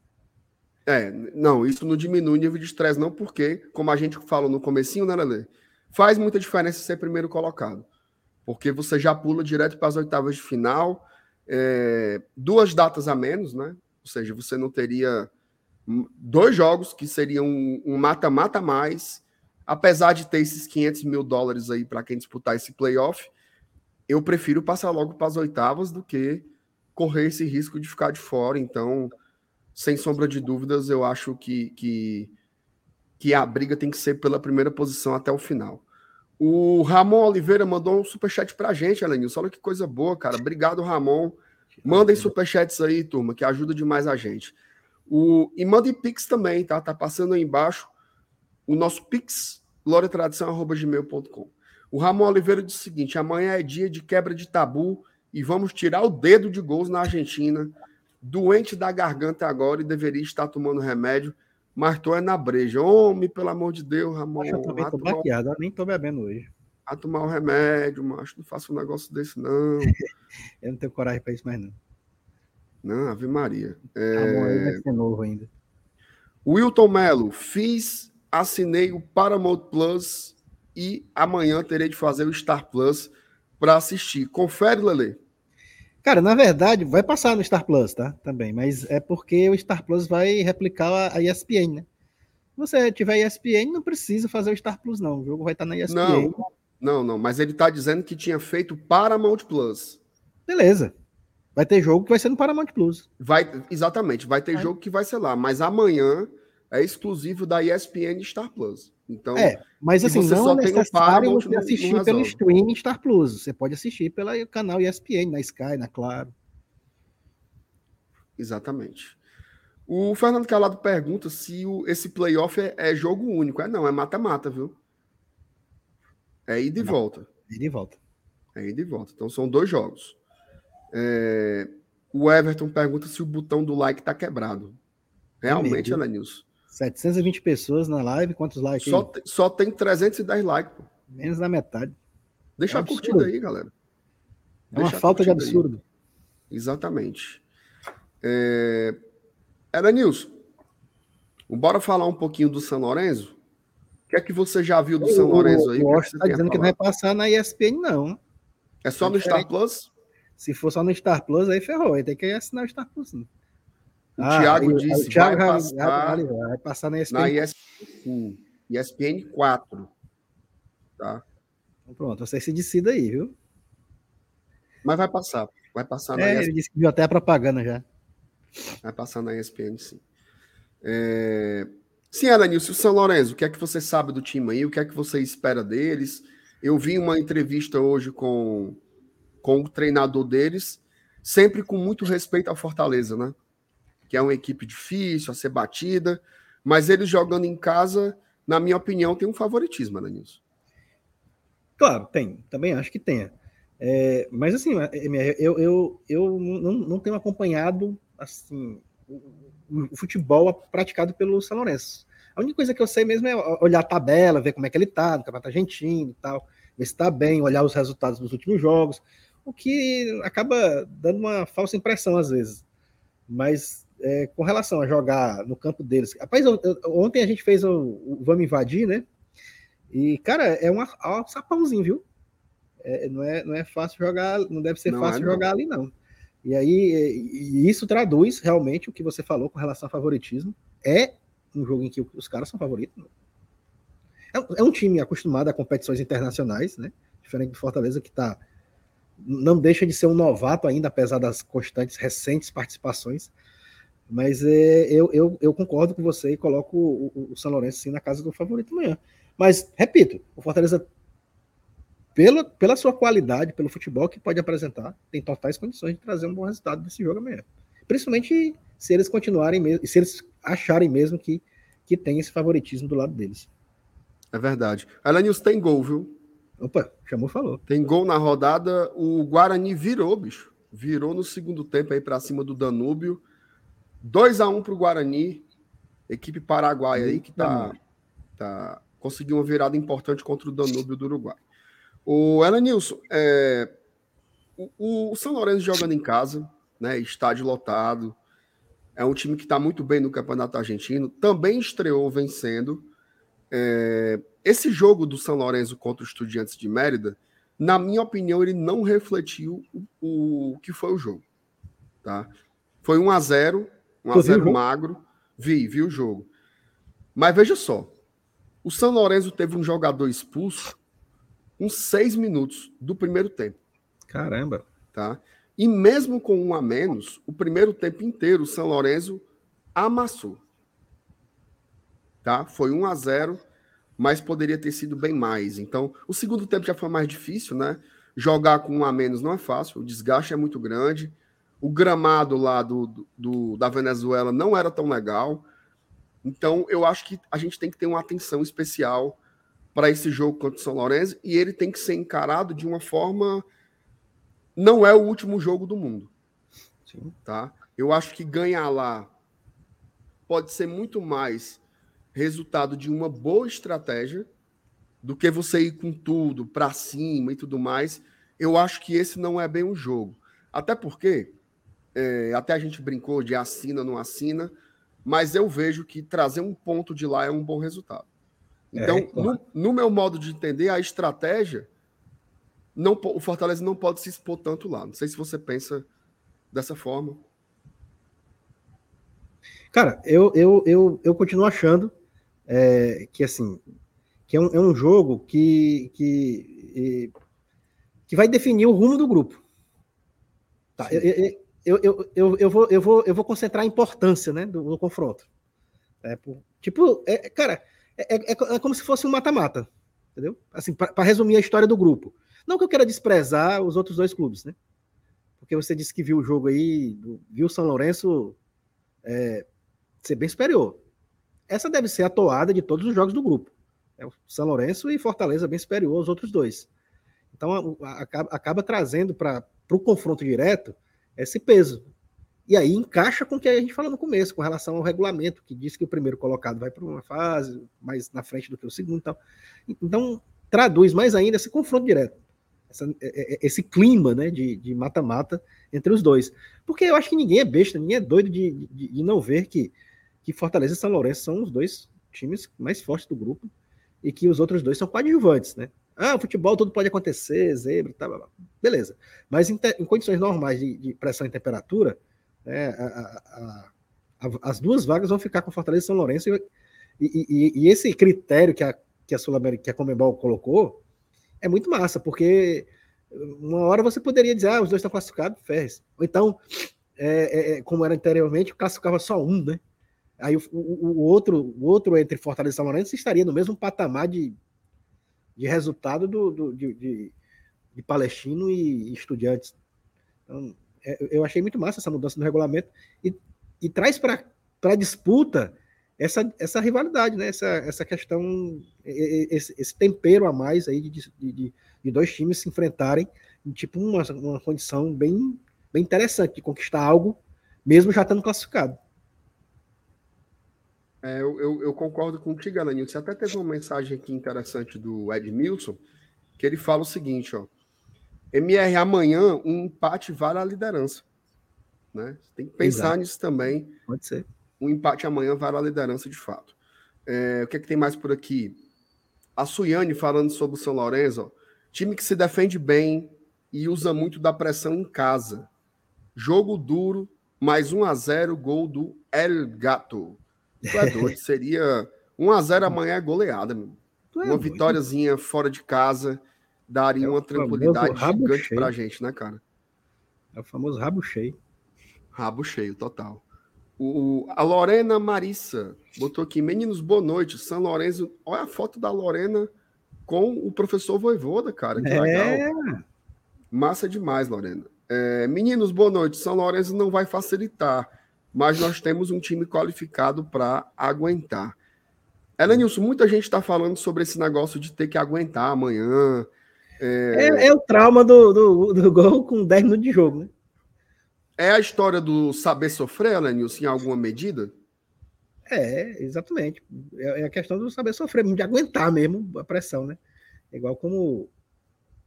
É, não, isso não diminui o nível de estresse, não, porque, como a gente falou no comecinho, né, Lelê? Faz muita diferença ser primeiro colocado. Porque você já pula direto para as oitavas de final, é, duas datas a menos, né? Ou seja, você não teria dois jogos que seriam um mata-mata mais, apesar de ter esses 500 mil dólares aí para quem disputar esse playoff, eu prefiro passar logo para as oitavas do que correr esse risco de ficar de fora. Então, sem sombra de dúvidas, eu acho que, que, que a briga tem que ser pela primeira posição até o final. O Ramon Oliveira mandou um superchat pra gente, Alenilson. Olha que coisa boa, cara. Obrigado, Ramon. Mandem superchats aí, turma, que ajuda demais a gente. O, e mandem Pix também, tá? Tá passando aí embaixo o nosso Pix, gloriatradição.gmail.com. O Ramon Oliveira disse o seguinte: amanhã é dia de quebra de tabu e vamos tirar o dedo de gols na Argentina doente da garganta agora e deveria estar tomando remédio, mas tô é na breja. Homem, pelo amor de Deus, Ramon. Eu também tô baqueado, eu nem tô bebendo hoje. A tomar o remédio, macho, não faça um negócio desse, não. eu não tenho coragem para isso mais, não. Não, Ave Maria. É... Ramon, vai ser novo ainda. Wilton Melo, fiz, assinei o Paramount Plus e amanhã terei de fazer o Star Plus para assistir. Confere, Lele. Cara, na verdade, vai passar no Star Plus, tá? Também, mas é porque o Star Plus vai replicar a ESPN, né? Se você tiver ESPN, não precisa fazer o Star Plus, não. O jogo vai estar na ESPN. Não, não, não. Mas ele tá dizendo que tinha feito Paramount Plus. Beleza. Vai ter jogo que vai ser no Paramount Plus. Vai, exatamente. Vai ter jogo que vai ser lá. Mas amanhã é exclusivo da ESPN Star Plus. Então, é, mas assim, você não só é necessário você assistir pelo streaming Star Plus. Você pode assistir pelo canal ESPN, na Sky, na Claro. Exatamente. O Fernando Calado pergunta se o, esse playoff é, é, jogo único. É não, é mata-mata, viu? É ida e não, volta. É ida e volta. É ida e volta. Então são dois jogos. É, o Everton pergunta se o botão do like tá quebrado. Realmente, é Nilson. 720 pessoas na live, quantos likes? Só, tem, só tem 310 likes, pô. Menos da metade. Deixa é a curtida aí, galera. É uma falta de absurdo. Aí. Exatamente. É... Era Nilson. Bora falar um pouquinho do São Lourenço? O que é que você já viu do São Lourenço aí? O Washington está dizendo que não vai passar na ESPN, não. É só no Star Plus? Se for só no Star Plus, aí ferrou. Aí tem que assinar o Star Plus. Não. O ah, Thiago disse o Thiago vai, passar, vai passar na ESPN. Na ESPN, ESPN 4. Tá? Então pronto, você se decida aí, viu? Mas vai passar. Vai passar na é, ESPN. Ele disse que viu até a propaganda já. Vai passar na ESPN, sim. É... Sim, Alanilson, o São Lourenço, o que é que você sabe do time aí? O que é que você espera deles? Eu vi uma entrevista hoje com, com o treinador deles, sempre com muito respeito à Fortaleza, né? Que é uma equipe difícil a ser batida, mas eles jogando em casa, na minha opinião, tem um favoritismo, né, Nilson? Claro, tem. Também acho que tem. É, mas assim, é, eu, eu, eu não, não tenho acompanhado assim, o, o, futebol praticado pelo São Lourenço. A única coisa que eu sei mesmo é olhar a tabela, ver como é que ele tá, no campeonato argentino e tal, ver se está bem, olhar os resultados dos últimos jogos, o que acaba dando uma falsa impressão às vezes. Mas é, com relação a jogar no campo deles. Rapaz, eu, eu, ontem a gente fez o, o, Vamos Invadir, né? E, cara, é é um sapãozinho, viu? É, não, é, não é fácil jogar, não deve ser não fácil é, jogar ali, não. E aí, e isso traduz realmente o que você falou com relação ao favoritismo. É um jogo em que os caras são favoritos. É, é um time acostumado a competições internacionais, né? Diferente do Fortaleza, que tá. Não deixa de ser um novato ainda, apesar das constantes recentes participações. Mas é, eu, eu, eu, concordo com você e coloco o, o, São Lourenço sim na casa do favorito amanhã. Mas, repito, o Fortaleza pela, pela sua qualidade, pelo futebol que pode apresentar, tem totais condições de trazer um bom resultado desse jogo amanhã. Principalmente se eles continuarem mesmo, se eles acharem mesmo que, que tem esse favoritismo do lado deles. É verdade. News tem gol, viu? Opa, chamou, falou. Tem gol na rodada. O Guarani virou, bicho. Virou no segundo tempo aí para cima do Danúbio. 2 a 1 para o Guarani. Equipe paraguaia aí que tá, tá conseguiu uma virada importante contra o Danúbio do Uruguai. O Elenilson, é, o, o São Lourenço jogando em casa, né? Estádio lotado. É um time que está muito bem no Campeonato Argentino. Também estreou vencendo. É, esse jogo do São Lourenço contra os Estudiantes de Mérida, na minha opinião, ele não refletiu o, o que foi o jogo. Tá? Foi 1 a 0 1 a 0 magro. Vi, vi o jogo. Mas veja só. O São Lourenço teve um jogador expulso uns seis minutos do primeiro tempo. Caramba. Tá? E mesmo com um a menos, o primeiro tempo inteiro o São Lourenço amassou. Tá? Foi 1 a 0 mas poderia ter sido bem mais. Então, o segundo tempo já foi mais difícil, né? Jogar com um a menos não é fácil, o desgaste é muito grande. O gramado lá do, do, da Venezuela não era tão legal. Então, eu acho que a gente tem que ter uma atenção especial para esse jogo contra o São Lourenço e ele tem que ser encarado de uma forma. Não é o último jogo do mundo. Sim. Tá? Eu acho que ganhar lá pode ser muito mais resultado de uma boa estratégia do que você ir com tudo para cima e tudo mais. Eu acho que esse não é bem o jogo. Até porque, é, até a gente brincou de assina, não assina, mas eu vejo que trazer um ponto de lá é um bom resultado. Então, é, claro. no, no, meu modo de entender, a estratégia, não, o Fortaleza não pode se expor tanto lá. Não sei se você pensa dessa forma. Cara, eu, eu, eu, eu continuo achando é, que assim que é um, é um jogo que, que, que vai definir o rumo do grupo. Tá, eu, eu, eu, eu, eu, vou, eu, vou, eu vou concentrar a importância né, do, do confronto. É, tipo, é, cara, é, é, é, como se fosse um mata-mata, entendeu? Assim, para resumir a história do grupo. Não que eu queira desprezar os outros dois clubes, né? Porque você disse que viu o jogo aí, viu o São Lourenço é, ser bem superior. Essa deve ser a toada de todos os jogos do grupo. É o São Lourenço e Fortaleza bem superior aos outros dois. Então acaba, acaba trazendo para o confronto direto esse peso. E aí encaixa com o que a gente falou no começo, com relação ao regulamento, que diz que o primeiro colocado vai para uma fase mais na frente do que o segundo. Então, então traduz mais ainda esse confronto direto. Essa, é, é, esse clima né, de mata-mata entre os dois. Porque eu acho que ninguém é besta, ninguém é doido de, de, de não ver que que Fortaleza e São Lourenço são os dois times mais fortes do grupo e que os outros dois são coadjuvantes, né? Ah, futebol tudo pode acontecer, zebra, tá, blá, blá. beleza. Mas em, em, condições normais de, de, pressão e temperatura, né, a, a, a, as duas vagas vão ficar com Fortaleza e São Lourenço e, e, e esse critério que a, que a Sul que a Comembol colocou é muito massa, porque uma hora você poderia dizer, ah, os dois estão classificados, Ferres. Ou então, é, é, como era anteriormente, classificava só um, né? Aí o, o, o, outro, o outro entre Fortaleza e São Lourenço estaria no mesmo patamar de, de resultado do, do de, de, de, Palestino e, Estudiantes. Então, é, eu achei muito massa essa mudança no regulamento e, e traz para a disputa essa, essa rivalidade, né? essa, essa questão, esse, esse tempero a mais aí de, de, de, dois times se enfrentarem em tipo uma, uma condição bem, bem interessante de conquistar algo, mesmo já estando classificado. É, eu, eu, eu, concordo contigo, Alaninho. Você até teve uma mensagem aqui interessante do Edmilson, que ele fala o seguinte, ó. MR, amanhã um empate vale a liderança. Né? Tem que pensar Exato. nisso também. Pode ser. Um empate amanhã vale a liderança de fato. É, o que é que tem mais por aqui? A Suiane falando sobre o São Lourenço, ó. time que se defende bem e usa muito da pressão em casa. Jogo duro, mais 1 a 0 gol do El Gato. Tu é doido. Seria 1x0 amanhã é goleada, meu. É uma vitóriazinha fora de casa daria é uma tranquilidade gigante cheio. pra gente, né, cara? É o famoso rabo cheio. Rabo cheio, total. O, a Lorena Marissa botou aqui, meninos, boa noite. São Lourenço, olha a foto da Lorena com o professor Voivoda, cara. Que é. legal. Massa demais, Lorena. É, meninos, boa noite. São Lourenço não vai facilitar, mas nós temos um time qualificado para aguentar. Elenilson, muita gente está falando sobre esse negócio de ter que aguentar amanhã. É, é, é o trauma do, do, do, gol com 10 minutos de jogo, né? É a história do saber sofrer, Elenilson, em alguma medida? É, exatamente. É, é a questão do saber sofrer, de aguentar mesmo a pressão, né? É igual como,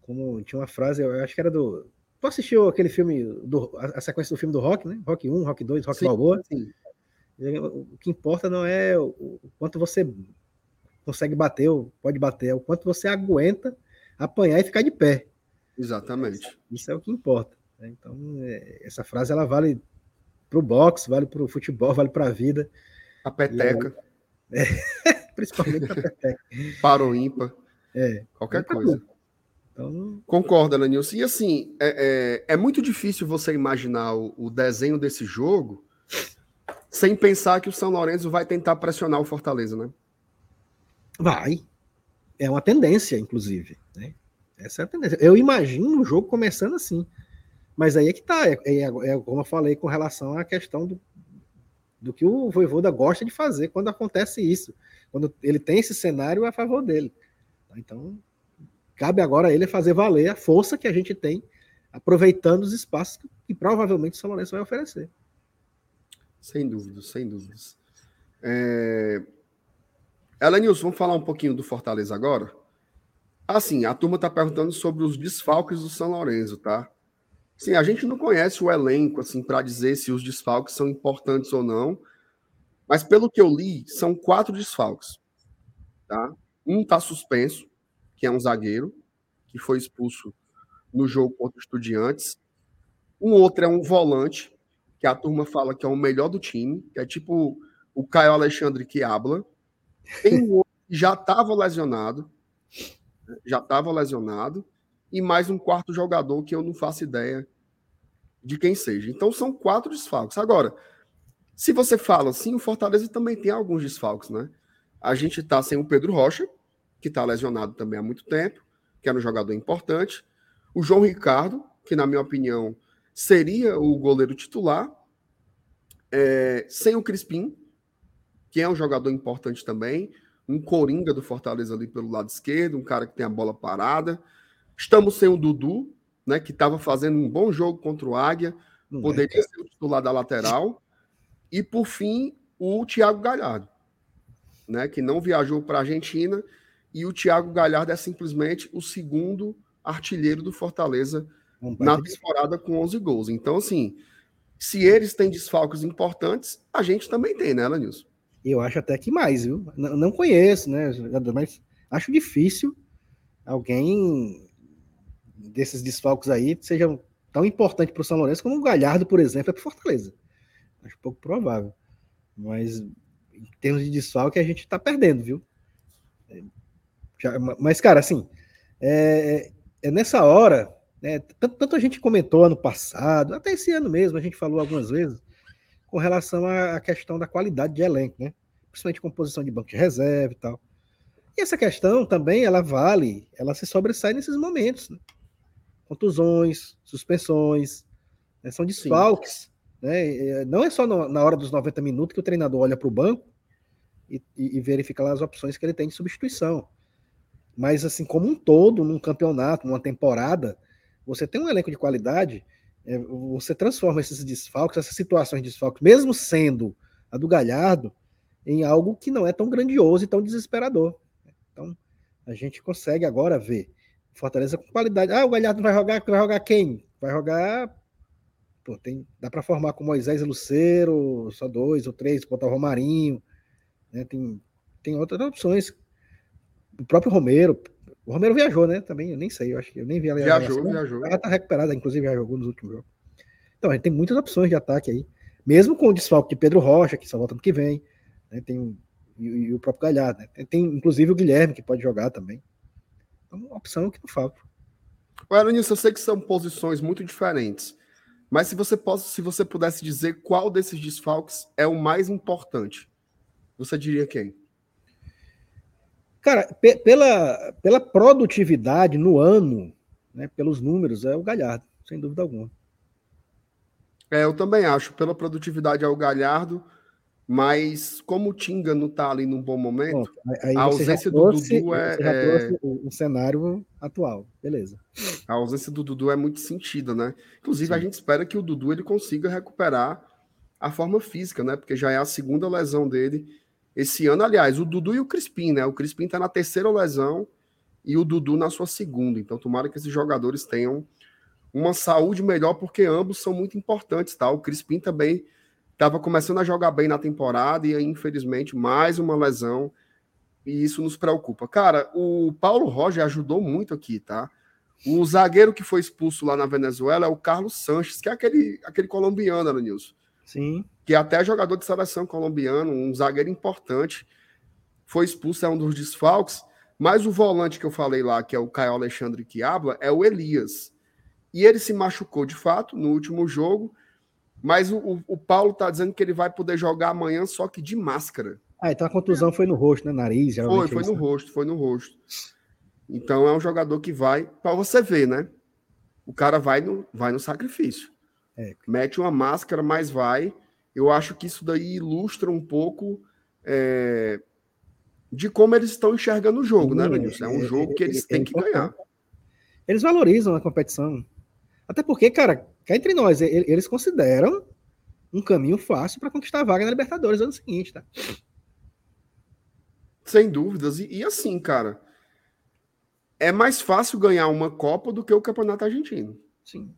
como tinha uma frase, eu acho que era do. Tu assistiu aquele filme, do, a, a sequência do filme do Rock, né? Rock 1, Rock 2, Rock sim, Balboa? Sim. O que importa não é o quanto você consegue bater, ou pode bater, é o quanto você aguenta apanhar e ficar de pé. Exatamente. Isso é o que importa. Né? Então, é, essa frase ela vale para o boxe, vale para o futebol, vale para a vida. A peteca. É, principalmente a peteca. Para o ímpar. É. Qualquer coisa. Então... Concorda, Lanilson. E assim, é, é, é, muito difícil você imaginar o, o, desenho desse jogo sem pensar que o São Lourenço vai tentar pressionar o Fortaleza, né? Vai. É uma tendência, inclusive. Né? Essa é a tendência. Eu imagino o jogo começando assim. Mas aí é que tá. É, é, é como eu falei com relação à questão do, do que o Voivoda gosta de fazer quando acontece isso. Quando ele tem esse cenário a favor dele. Então, cabe agora a ele fazer valer a força que a gente tem, aproveitando os espaços que, provavelmente o São Lourenço vai oferecer. Sem dúvidas, sem dúvidas. É... Elenilson, vamos falar um pouquinho do Fortaleza agora? Assim, a turma está perguntando sobre os desfalques do São Lourenço, tá? Sim, a gente não conhece o elenco assim para dizer se os desfalques são importantes ou não, mas pelo que eu li, são quatro desfalques. Tá? Um está suspenso, que é um zagueiro, que foi expulso no jogo contra o Estudiantes. Um outro é um volante, que a turma fala que é o melhor do time, que é tipo o Caio Alexandre que habla. Tem um outro que já estava lesionado, já estava lesionado e mais um quarto jogador que eu não faço ideia de quem seja. Então são quatro desfalques. Agora, se você fala assim, o Fortaleza também tem alguns desfalques, né? A gente está sem o Pedro Rocha, que está lesionado também há muito tempo, que era um jogador importante. O João Ricardo, que na minha opinião seria o goleiro titular. É, sem o Crispim, que é um jogador importante também. Um coringa do Fortaleza ali pelo lado esquerdo, um cara que tem a bola parada. Estamos sem o Dudu, né, que estava fazendo um bom jogo contra o Águia, Não poderia é, ser o titular da lateral. E, por fim, o Thiago Galhardo, né, que não viajou para a Argentina. E o Thiago Galhardo é simplesmente o segundo artilheiro do Fortaleza na temporada com 11 gols. Então, assim, se eles têm desfalques importantes, a gente também tem, né, Lanilson? Eu acho até que mais, viu? Não conheço, né, mas acho difícil alguém desses desfalques aí sejam tão importante para o São Lourenço como o Galhardo, por exemplo, é para Fortaleza. Acho pouco provável. Mas em termos de desfalque, a gente está perdendo, viu? Já, mas, cara, assim, é, é nessa hora, né, tanto, tanto, a gente comentou ano passado, até esse ano mesmo, a gente falou algumas vezes, com relação à questão da qualidade de elenco, né? Principalmente composição de banco de reserva e tal. E essa questão também, ela vale, ela se sobressai nesses momentos. Né? contusões, suspensões, né, são desfalques. Né? Não é só no, na hora dos 90 minutos que o treinador olha para o banco e, e, e, verifica lá as opções que ele tem de substituição. Mas, assim, como um todo, num campeonato, numa temporada, você tem um elenco de qualidade, é, você transforma esses desfalques, essas situações de desfalques, mesmo sendo a do Galhardo, em algo que não é tão grandioso e tão desesperador. Então, a gente consegue agora ver Fortaleza com qualidade. Ah, o Galhardo vai jogar, vai jogar quem? Vai jogar. Pô, tem, dá para formar com Moisés e Luceiro, só dois ou três, botar o Romarinho. Né? Tem, tem outras opções. O próprio Romero. O Romero viajou, né? Também, eu nem sei, eu acho que eu nem vi ela. Viajou, viajou. Ela tá recuperada, inclusive já jogou nos últimos jogos. Então, a gente tem muitas opções de ataque aí. Mesmo com o desfalque de Pedro Rocha, que só volta no que vem. Né? Tem, e, e, o próprio Galhardo. Né? Tem, inclusive o Guilherme, que pode jogar também. Então, opção que não falta. Nilson, eu sei que são posições muito diferentes, mas se você, possa, se você pudesse dizer qual desses desfalques é o mais importante, você diria quem? Cara, pela, pela produtividade no ano, né, pelos números, é o Galhardo, sem dúvida alguma. É, eu também acho. Pela produtividade é o Galhardo, mas como o Tinga não está ali num bom momento, a ausência trouxe, do Dudu é. é... O, o, cenário atual, beleza. A ausência do Dudu é muito sentida, né? Inclusive, Sim. a gente espera que o Dudu ele consiga recuperar a forma física, né? Porque já é a segunda lesão dele esse ano. Aliás, o Dudu e o Crispim, né? O Crispim está na terceira lesão e o Dudu na sua segunda. Então, tomara que esses jogadores tenham uma saúde melhor, porque ambos são muito importantes, tá? O Crispim também estava começando a jogar bem na temporada e aí, infelizmente, mais uma lesão. E isso nos preocupa. Cara, o Paulo Roger ajudou muito aqui, tá? O zagueiro que foi expulso lá na Venezuela é o Carlos Sanches, que é aquele, aquele colombiano, Nilson? Sim. Que é até jogador de seleção colombiano, um zagueiro importante. Foi expulso, é um dos desfalques. Mas o volante que eu falei lá, que é o Caio Alexandre que habla, é o Elias. E ele se machucou de fato no último jogo, mas o, o, o Paulo está dizendo que ele vai poder jogar amanhã só que de máscara. Ah, então a contusão foi no rosto, né? Nariz, Foi, foi é no né? rosto, foi no rosto. Então é um jogador que vai, para você ver, né? O cara vai no, vai no sacrifício. É. Mete uma máscara, mas vai. Eu acho que isso daí ilustra um pouco é, de como eles estão enxergando o jogo, né, Sim, né, Vinícius? É um é, jogo que eles é, têm que ganhar. Eles valorizam a competição. Até porque, cara, cá entre nós, eles consideram um caminho fácil para conquistar a vaga na Libertadores no ano seguinte, tá? Sem dúvidas. E, e, assim, cara, é mais fácil ganhar uma Copa do que o Campeonato Argentino. Sim.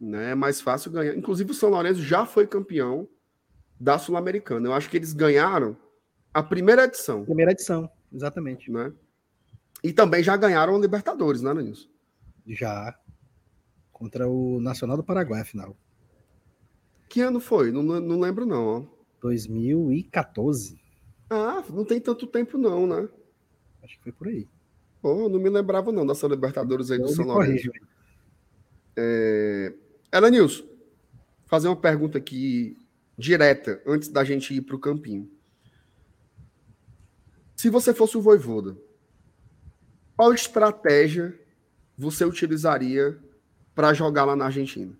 Né? É mais fácil ganhar. Inclusive, o São Lourenço já foi campeão da Sul-Americana. Eu acho que eles ganharam a primeira edição. Primeira edição, exatamente. Né? E também já ganharam a Libertadores, né, Nilson? Já contra o Nacional do Paraguai, afinal. Que ano foi? Não, não lembro, não. Ó. 2014. Ah, não tem tanto tempo, não, né? Acho que foi por aí. Oh, não me lembrava, não, dessa Libertadores aí do São Lourenço. É... Nilson, fazer uma pergunta aqui direta, antes da gente ir para o campinho. Se você fosse o Voivoda, qual estratégia você utilizaria para jogar lá na Argentina?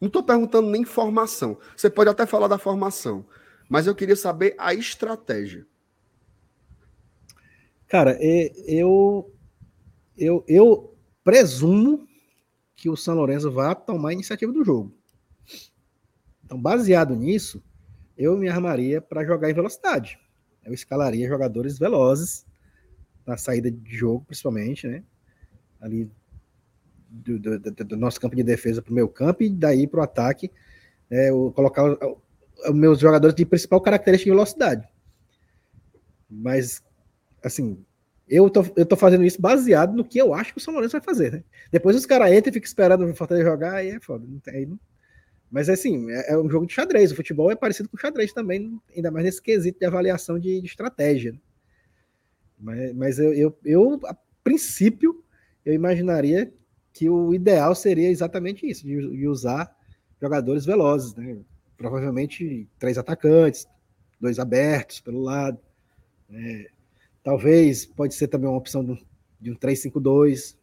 Não estou perguntando nem formação. Você pode até falar da formação, mas eu queria saber a estratégia. Cara, é, eu, eu, eu presumo que o São Lourenço vá tomar a iniciativa do jogo. Então, baseado nisso, eu me armaria para jogar em velocidade. Eu escalaria jogadores velozes na saída de jogo, principalmente, né? Ali do, do, do, nosso campo de defesa para o meu campo e daí para o ataque, né, eu colocar os meus jogadores de principal característica de velocidade. Mas, assim, eu tô, eu tô fazendo isso baseado no que eu acho que o São Lourenço vai fazer, né? Depois os caras entram e ficam esperando o Fortaleza jogar, aí é foda. Não tem, não... Mas, assim, é, é, um jogo de xadrez. O futebol é parecido com o xadrez também, ainda mais nesse quesito de avaliação de, de estratégia. Né? Mas, mas eu, eu, eu, a princípio, eu imaginaria que o ideal seria exatamente isso, de, de usar jogadores velozes, né? Provavelmente três atacantes, dois abertos pelo lado. É, talvez pode ser também uma opção de um, de um 3-5-2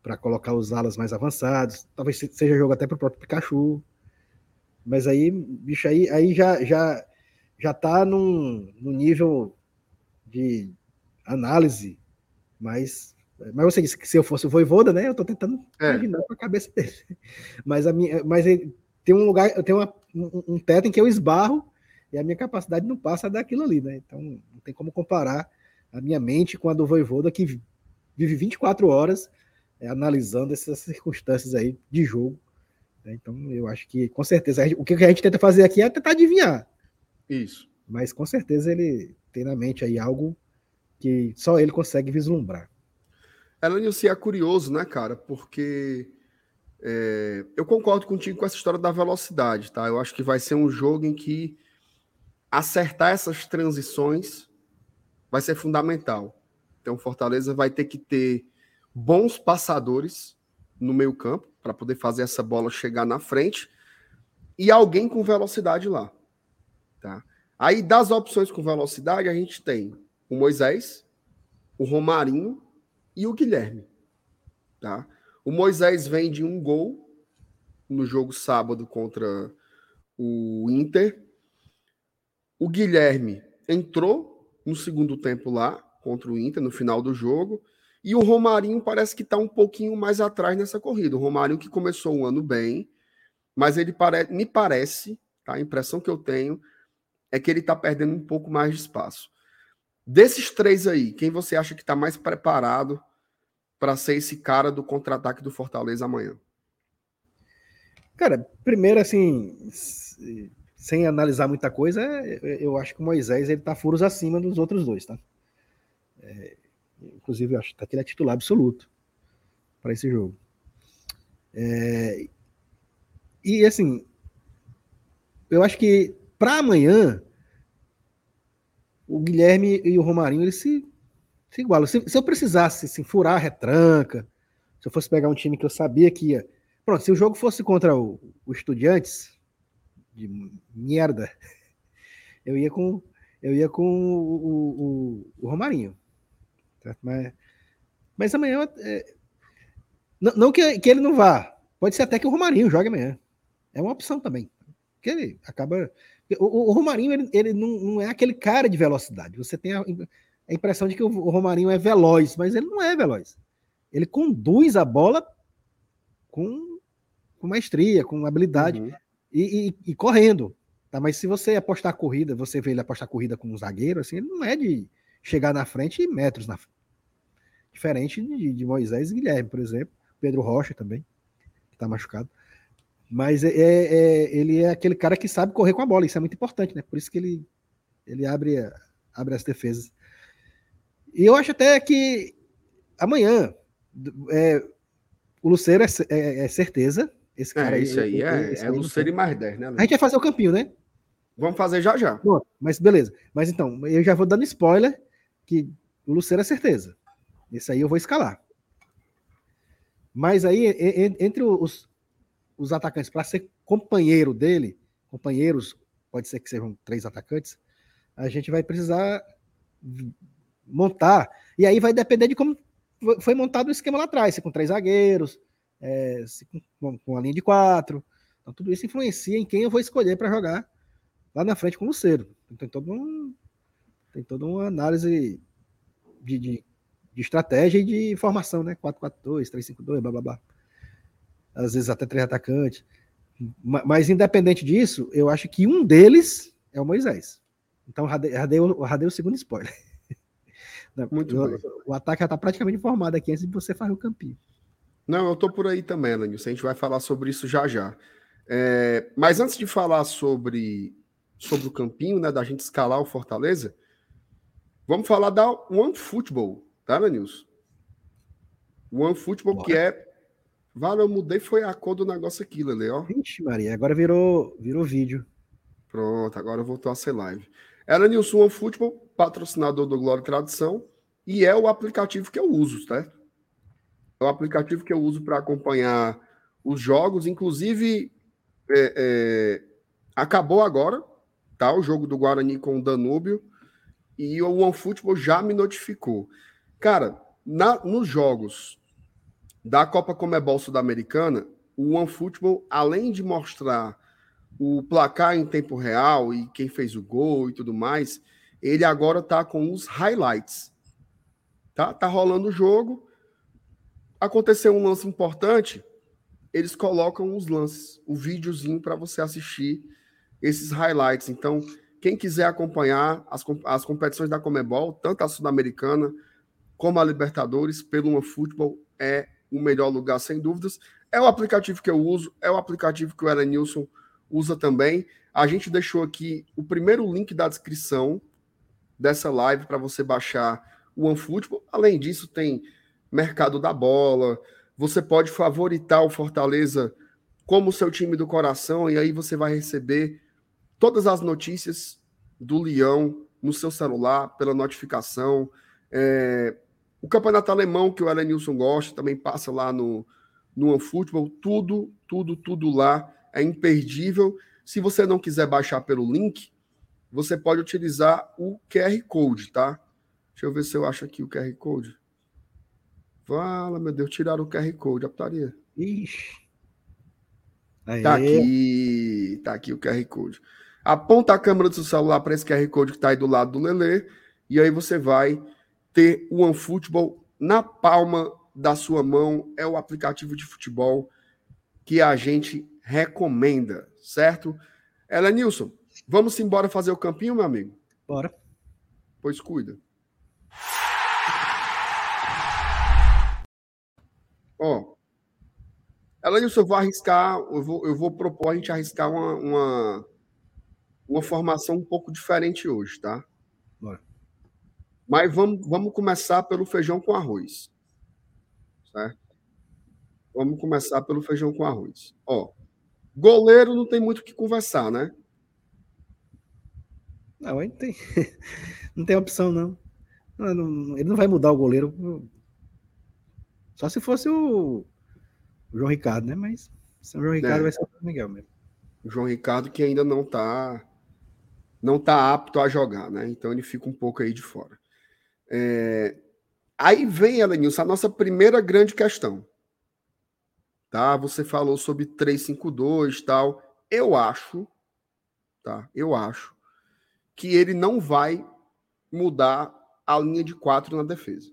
para colocar os alas mais avançados. Talvez seja jogo até para o próprio Pikachu. Mas aí, bicho, aí, aí já, já, já tá num, num nível de análise mais mas você disse que se eu fosse o Voivoda, né? Eu tô tentando é. imaginar com a cabeça dele. Mas, a minha, mas tem um lugar, eu tenho uma, um, um, teto em que eu esbarro e a minha capacidade não passa daquilo ali, né? Então não tem como comparar a minha mente com a do Voivoda, que vive 24 horas é, analisando essas circunstâncias aí de jogo. Né? Então eu acho que, com certeza, o que a gente tenta fazer aqui é tentar adivinhar. Isso. Mas com certeza ele tem na mente aí algo que só ele consegue vislumbrar. Elenilson, é curioso, né, cara? Porque é, eu concordo contigo com essa história da velocidade, tá? Eu acho que vai ser um jogo em que acertar essas transições vai ser fundamental. Então, Fortaleza vai ter que ter bons passadores no meio campo para poder fazer essa bola chegar na frente e alguém com velocidade lá, tá? Aí das opções com velocidade, a gente tem o Moisés, o Romarinho e o Guilherme. Tá? O Moisés vem de um gol no jogo sábado contra o Inter. O Guilherme entrou no segundo tempo lá contra o Inter no final do jogo. E o Romarinho parece que está um pouquinho mais atrás nessa corrida. O Romarinho que começou o ano bem, mas ele pare... me parece, tá? a impressão que eu tenho é que ele está perdendo um pouco mais de espaço. Desses três aí, quem você acha que está mais preparado para ser esse cara do contra-ataque do Fortaleza amanhã? Cara, primeiro assim, sem analisar muita coisa, eu acho que o Moisés ele tá furos acima dos outros dois, tá? É, inclusive, eu acho que ele é titular absoluto para esse jogo. É, e assim, eu acho que para amanhã o Guilherme e o Romarinho eles se se iguala. Se, se eu precisasse assim, furar a retranca, se eu fosse pegar um time que eu sabia que ia. Pronto, se o jogo fosse contra o, o Estudiantes, de merda, eu ia com, eu ia com o, o, o Romarinho. Certo? Mas, mas amanhã. É, não, não que, que ele não vá. Pode ser até que o Romarinho jogue amanhã. É uma opção também. Porque ele acaba. O, o Romarinho, ele, ele não, não, é aquele cara de velocidade. Você tem a, a impressão de que o Romarinho é veloz, mas ele não é veloz. Ele conduz a bola com, com maestria, com habilidade uhum. E, e, e, correndo. Tá? Mas se você apostar corrida, você vê ele apostar corrida com um zagueiro, assim, ele não é de chegar na frente e metros na frente. Diferente de, de Moisés e Guilherme, por exemplo. Pedro Rocha também, que está machucado. Mas é, é, é, ele é aquele cara que sabe correr com a bola, isso é muito importante, né? Por isso que ele, ele abre, abre as defesas. E eu acho até que amanhã é, o Luceiro é, é, é, certeza. Esse cara é, isso aí, é, é, é e mais 10, né? A gente vai fazer o campinho, né? Vamos fazer já já. Pronto, mas beleza. Mas então, eu já vou dando spoiler que o Luceiro é certeza. Esse aí eu vou escalar. Mas aí, entre os, os atacantes, para ser companheiro dele, companheiros, pode ser que sejam três atacantes, a gente vai precisar montar. E aí vai depender de como foi montado o esquema lá atrás, se com três zagueiros, é, com, com a linha de quatro. Então, tudo isso influencia em quem eu vou escolher para jogar lá na frente com o Luceiro. Então, tem todo um, tem toda uma análise de, de, de, estratégia e de formação, né? 4-4-2, 3-5-2, blá blá blá. Às vezes até três atacantes. Mas, independente disso, eu acho que um deles é o Moisés. Então, radei o segundo spoiler. Muito o, bem. O ataque já está praticamente formado aqui antes de você fazer o campinho. Não, eu estou por aí também, Lenilson. A gente vai falar sobre isso já já. É, mas antes de falar sobre, sobre o campinho, né, da gente escalar o Fortaleza, vamos falar da One Football, tá, Lenilson? One Football, Bora. que é. Vale, eu mudei, foi a cor do negócio aqui, Lele, ó. Vixe, Maria, agora virou, virou vídeo. Pronto, agora voltou a ser live. Ela Nilson Football, patrocinador do Glória e Tradição, e é o aplicativo que eu uso, certo? É o aplicativo que eu uso para acompanhar os jogos, inclusive é, é, acabou agora, tá? O jogo do Guarani com o Danúbio, e o OneFootball já me notificou. Cara, na, nos jogos da Copa Comebol Sul-Americana, o OneFootball, além de mostrar o placar em tempo real e quem fez o gol e tudo mais, ele agora tá com os highlights. Tá, tá rolando o jogo. Aconteceu um lance importante, eles colocam os lances, o videozinho para você assistir esses highlights. Então, quem quiser acompanhar as, as competições da Comebol, tanto a Sul-Americana como a Libertadores, pelo Futebol, é o melhor lugar, sem dúvidas. É o aplicativo que eu uso, é o aplicativo que o Elenilson Nilson usa também. A gente deixou aqui o primeiro link da descrição dessa live para você baixar o OneFootball. Além disso, tem mercado da bola. Você pode favoritar o Fortaleza como seu time do coração e aí você vai receber todas as notícias do Leão no seu celular pela notificação. É... o campeonato alemão que o Elenilson gosta também passa lá no no OneFootball. Tudo, tudo, tudo lá é imperdível. Se você não quiser baixar pelo link, você pode utilizar o QR Code, tá? Deixa eu ver se eu acho aqui o QR Code. Fala, meu Deus, tiraram o QR Code, a putaria. Ixi. Aê. Tá aqui, tá aqui o QR Code. Aponta a câmera do seu celular para esse QR Code que está aí do lado do Lele, e aí você vai ter o OneFootball na palma da sua mão. É o aplicativo de futebol que a gente recomenda, certo? Ela Nilson, vamos embora fazer o campinho, meu amigo? Bora. Pois cuida. Ó, ela Nilson, eu vou arriscar, eu vou, eu vou propor a gente arriscar uma, uma, uma formação um pouco diferente hoje, tá? Bora. Mas vamos, vamos começar pelo feijão com arroz. Certo? Vamos começar pelo feijão com arroz. Ó, goleiro não tem muito o que conversar, né? Não, ele tem, não tem opção, não. Não, não. Ele não vai mudar o goleiro. Só se fosse o, o João Ricardo, né? Mas o João Ricardo É. vai ser o Miguel mesmo. O João Ricardo que ainda não tá não tá apto a jogar, né? Então ele fica um pouco aí de fora. É, Aí vem, Elenilson, a nossa primeira grande questão. Tá? Você falou sobre 352 e tal. Eu acho, tá? Eu acho que ele não vai mudar a linha de quatro na defesa.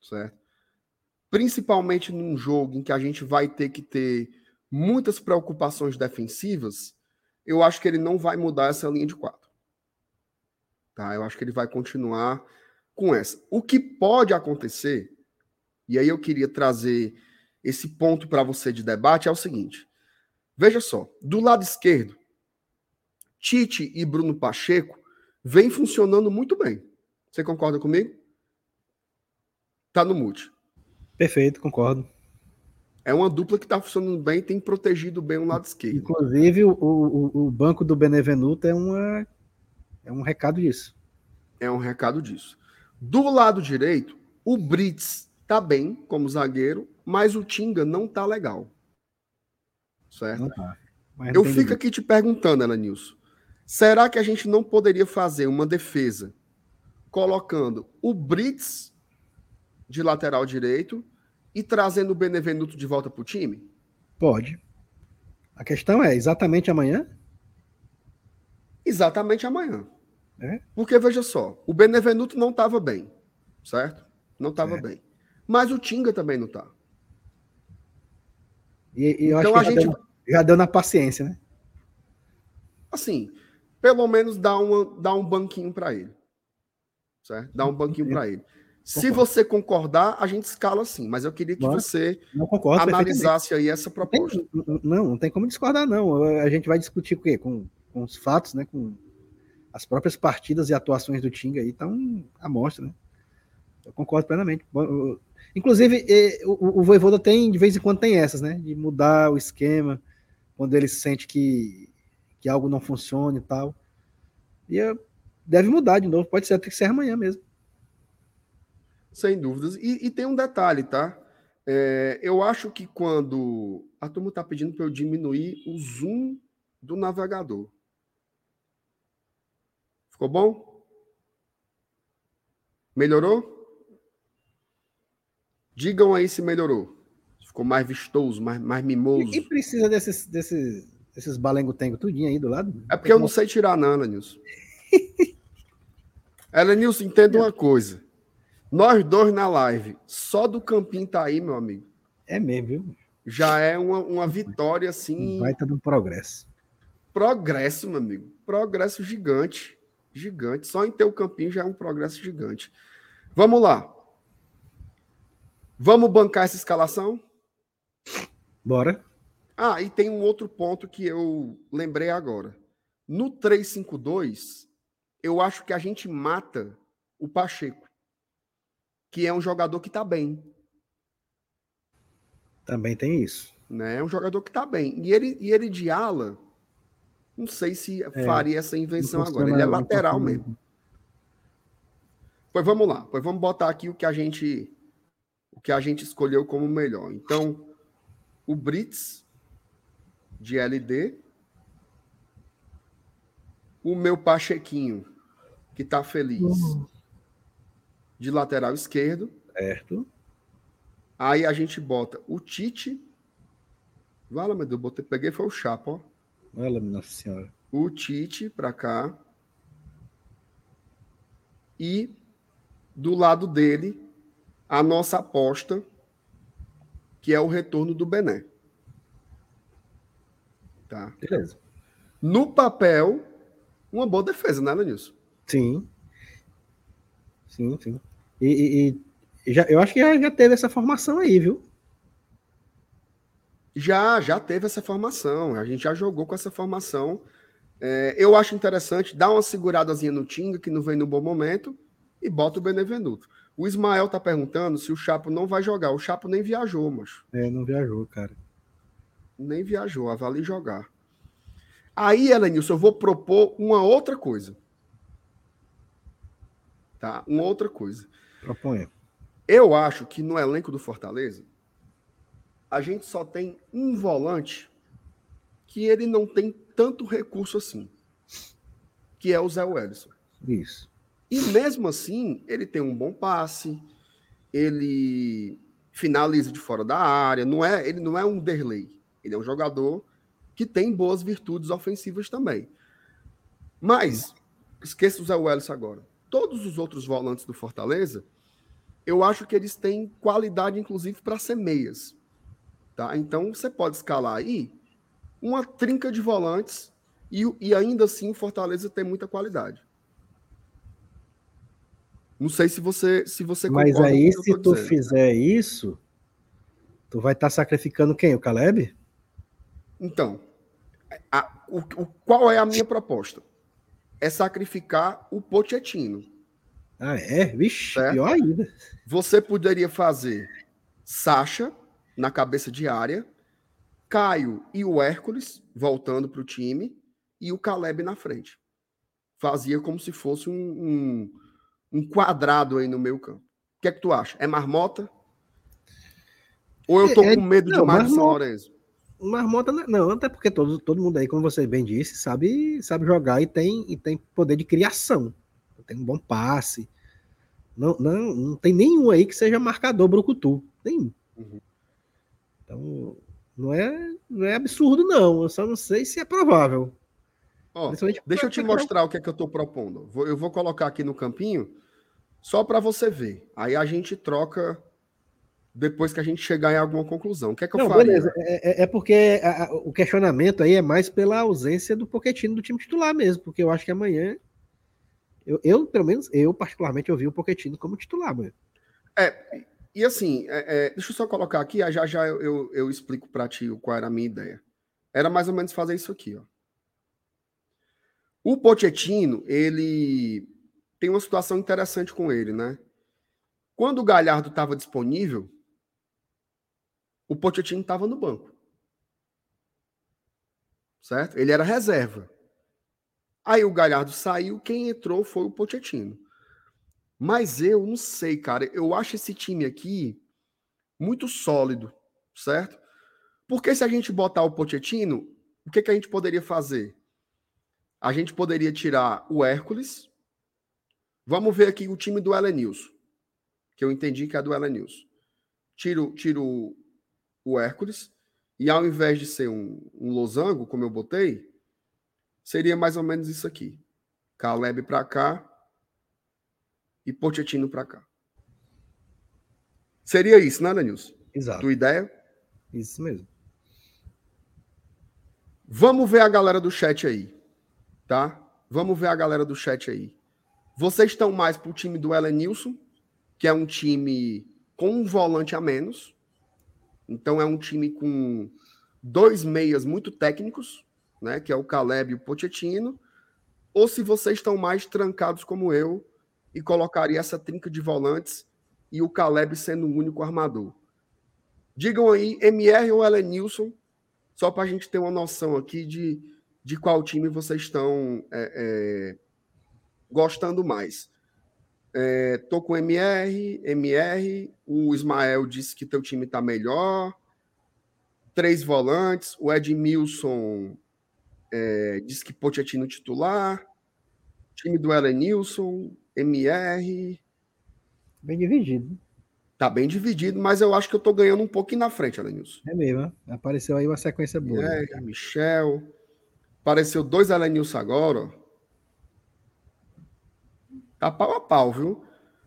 Certo? Principalmente num jogo em que a gente vai ter que ter muitas preocupações defensivas, eu acho que ele não vai mudar essa linha de quatro. Tá? Eu acho que ele vai continuar com essa. O que pode acontecer, e aí eu queria trazer esse ponto para você de debate, é o seguinte. Veja só, do lado esquerdo, Tite e Bruno Pacheco vêm funcionando muito bem. Você concorda comigo? Tá no mute. Perfeito, concordo. É uma dupla que está funcionando bem, tem protegido bem o lado esquerdo. Inclusive, o, o, o banco do Benevenuto é, uma, é um recado disso. É um recado disso. Do lado direito, o Brits tá bem como zagueiro, mas o Tinga não tá legal. Certo? Não tá. Eu fico aqui te perguntando, Ana Nilson. Será que a gente não poderia fazer uma defesa colocando o Brits de lateral direito e trazendo o Benevenuto de volta para o time? Pode. A questão é, exatamente amanhã? Exatamente amanhã. É? Porque, veja só, o Benevenuto não estava bem, certo? Não estava Certo. bem. Mas o Tinga também não tá. E, e eu Então acho a já, gente, deu, já deu na paciência, né? assim, pelo menos dá, uma, dá um banquinho para ele. Certo? Dá um banquinho para ele. Se você concordar, a gente escala assim, mas eu queria que você Não concordo analisasse aí essa Não proposta. não, não tem como discordar, não. A gente vai discutir o quê? Com, com os fatos, né? Com as próprias partidas e atuações do Tinga aí estão à mostra, né? Eu concordo plenamente. Inclusive, o, o Voivoda tem, de vez em quando, tem essas, né? De mudar o esquema quando ele sente que, que algo não funciona e tal. E deve mudar de novo. Pode ser até que ser amanhã mesmo. Sem dúvidas. E, e tem um detalhe, tá? É, eu acho que quando. A turma está pedindo para eu diminuir o zoom do navegador. Ficou bom? Melhorou? Digam aí se melhorou. Ficou mais vistoso, mais, mais mimoso. E, e precisa desses, desses, desses balengo-tengo tudinho aí do lado? É porque eu não sei tirar, não, Elenilson. Elenilson, entenda uma coisa. Nós dois na live, só do Campinho tá aí, meu amigo. É mesmo, viu? Já é uma, uma vitória, assim, Vai ter um progresso. progresso, meu amigo. Progresso gigante. Gigante. Só em ter o Campinho já é um progresso gigante. Vamos lá. Vamos bancar essa escalação? Bora. Ah, e tem um outro ponto que eu lembrei agora. No 352, eu acho que a gente mata o Pacheco, que é um jogador que tá bem, Também tem isso. né? É um jogador que tá bem. E ele, e ele de ala, não sei se faria essa invenção agora. Ele é lateral funciona. mesmo. Pois vamos lá. Pois vamos botar aqui o que a gente o que a gente escolheu como melhor. Então, o Brits de LD o meu Pachequinho, que está feliz, uhum. De lateral esquerdo. Certo. Aí a gente bota o Tite. Vala, meu Deus, botei, peguei foi o Chapa, ó. Olha, nossa senhora. O Tite para cá. E do lado dele, a nossa aposta, que é o retorno do Bené. Tá? Beleza. No papel, uma boa defesa, né, Lenilson? Sim. Sim, sim. E, e, e, já, eu acho que já, já teve essa formação aí, viu? Já, já teve essa formação. A gente já jogou com essa formação. É, eu acho interessante dar uma seguradazinha no Tinga, que não vem no bom momento, e bota o Benevenuto. O Ismael tá perguntando se o Chapo não vai jogar. O Chapo nem viajou, mas. É, não viajou, cara. Nem viajou, avali jogar. Aí, Elenilson, eu vou propor uma outra coisa. Tá? Uma outra coisa. Proponha. Eu acho que no elenco do Fortaleza, a gente só tem um volante que ele não tem tanto recurso assim, que é o Zé Wellison. Isso. E mesmo assim, ele tem um bom passe, ele finaliza de fora da área, não é, ele não é um Derlei, ele é um jogador que tem boas virtudes ofensivas também. Mas, esqueça o Zé Wellison agora. Todos os outros volantes do Fortaleza, eu acho que eles têm qualidade, inclusive, para ser meias. Tá? Então, você pode escalar aí uma trinca de volantes e, e ainda assim o Fortaleza tem muita qualidade. Não sei se você se você Mas aí, se tu dizendo. fizer isso, tu vai estar tá sacrificando quem? O Caleb? Então, a, o, o, qual é a minha proposta? É sacrificar o Pochettino. Ah, é? Vixe, certo? pior ainda. Você poderia fazer Sacha na cabeça de área, Caio e o Hércules voltando para o time e o Caleb na frente. Fazia como se fosse um, um, um quadrado aí no meio campo. O que é que tu acha? É marmota? Ou eu tô é, com medo não, demais do São Lourenço? Marmota não, até porque todo, todo mundo aí, como você bem disse, sabe, sabe jogar e tem, e tem poder de criação. Tem um bom passe. Não, não, não tem nenhum aí que seja marcador brucutu. Nenhum. Uhum. Então, não é, não é absurdo, não. Eu só não sei se é provável. Ó, deixa eu te mostrar o que é que eu estou propondo. Eu vou colocar aqui no campinho só para você ver. Aí a gente troca depois que a gente chegar em alguma conclusão. O que é que eu faria? Beleza. É, é, é porque a, a, o questionamento aí é mais pela ausência do Poquetino do time titular mesmo, porque eu acho que amanhã eu, eu pelo menos eu particularmente ouvi o Poquetino como titular, mano. É, e assim, é, é, deixa eu só colocar aqui, já já eu, eu, eu explico para ti qual era a minha ideia. Era mais ou menos fazer isso aqui, ó. O Pochettino, ele tem uma situação interessante com ele, né? Quando o Galhardo estava disponível, o Pochettino estava no banco. Certo? Ele era reserva. Aí o Galhardo saiu, quem entrou foi o Pochettino. Mas eu não sei, cara. Eu acho esse time aqui muito sólido, certo? Porque se a gente botar o Pochettino, o que, que a gente poderia fazer? A gente poderia tirar o Hércules. Vamos ver aqui o time do Elenilson, que eu entendi que é do Elenilson. Tiro, tiro o Hércules, e ao invés de ser um, um losango, como eu botei, seria mais ou menos isso aqui. Caleb para cá, e Pochettino para cá. Seria isso, né, Lenilson? Exato. Tua ideia? Isso mesmo. Vamos ver a galera do chat aí, tá? Vamos ver a galera do chat aí. Vocês estão mais pro time do Elenilson, que é um time com um volante a menos. Então é um time com dois meias muito técnicos, né? Que é o Caleb e o Pochettino. Ou se vocês estão mais trancados como eu, e colocaria essa trinca de volantes e o Caleb sendo o único armador. Digam aí, MR ou Elenilson, só para a gente ter uma noção aqui de, de qual time vocês estão é, é, gostando mais. É, tô com MR, MR, o Ismael disse que teu time está melhor. Três volantes, o Edmilson é, disse que Pochettino titular. Time do Elenilson, MR. Bem dividido. Tá bem dividido, mas eu acho que eu tô ganhando um pouquinho na frente, Elenilson. É mesmo, apareceu aí uma sequência boa. É, né? Michel. Apareceu dois Elenilson agora, ó. Tá pau a pau, viu?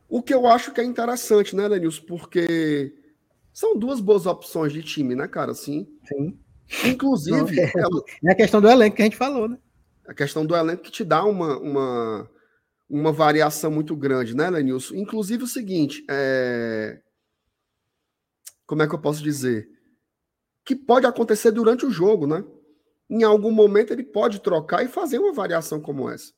O que eu acho que é interessante, né, Elenilson? Porque são duas boas opções de time, né, cara? Assim. Sim. Inclusive. é, é a questão do elenco que a gente falou, né? A questão do elenco que te dá uma, uma, uma variação muito grande, né, Lenilson? Inclusive o seguinte, é... como é que eu posso dizer? Que pode acontecer durante o jogo, né? Em algum momento ele pode trocar e fazer uma variação como essa.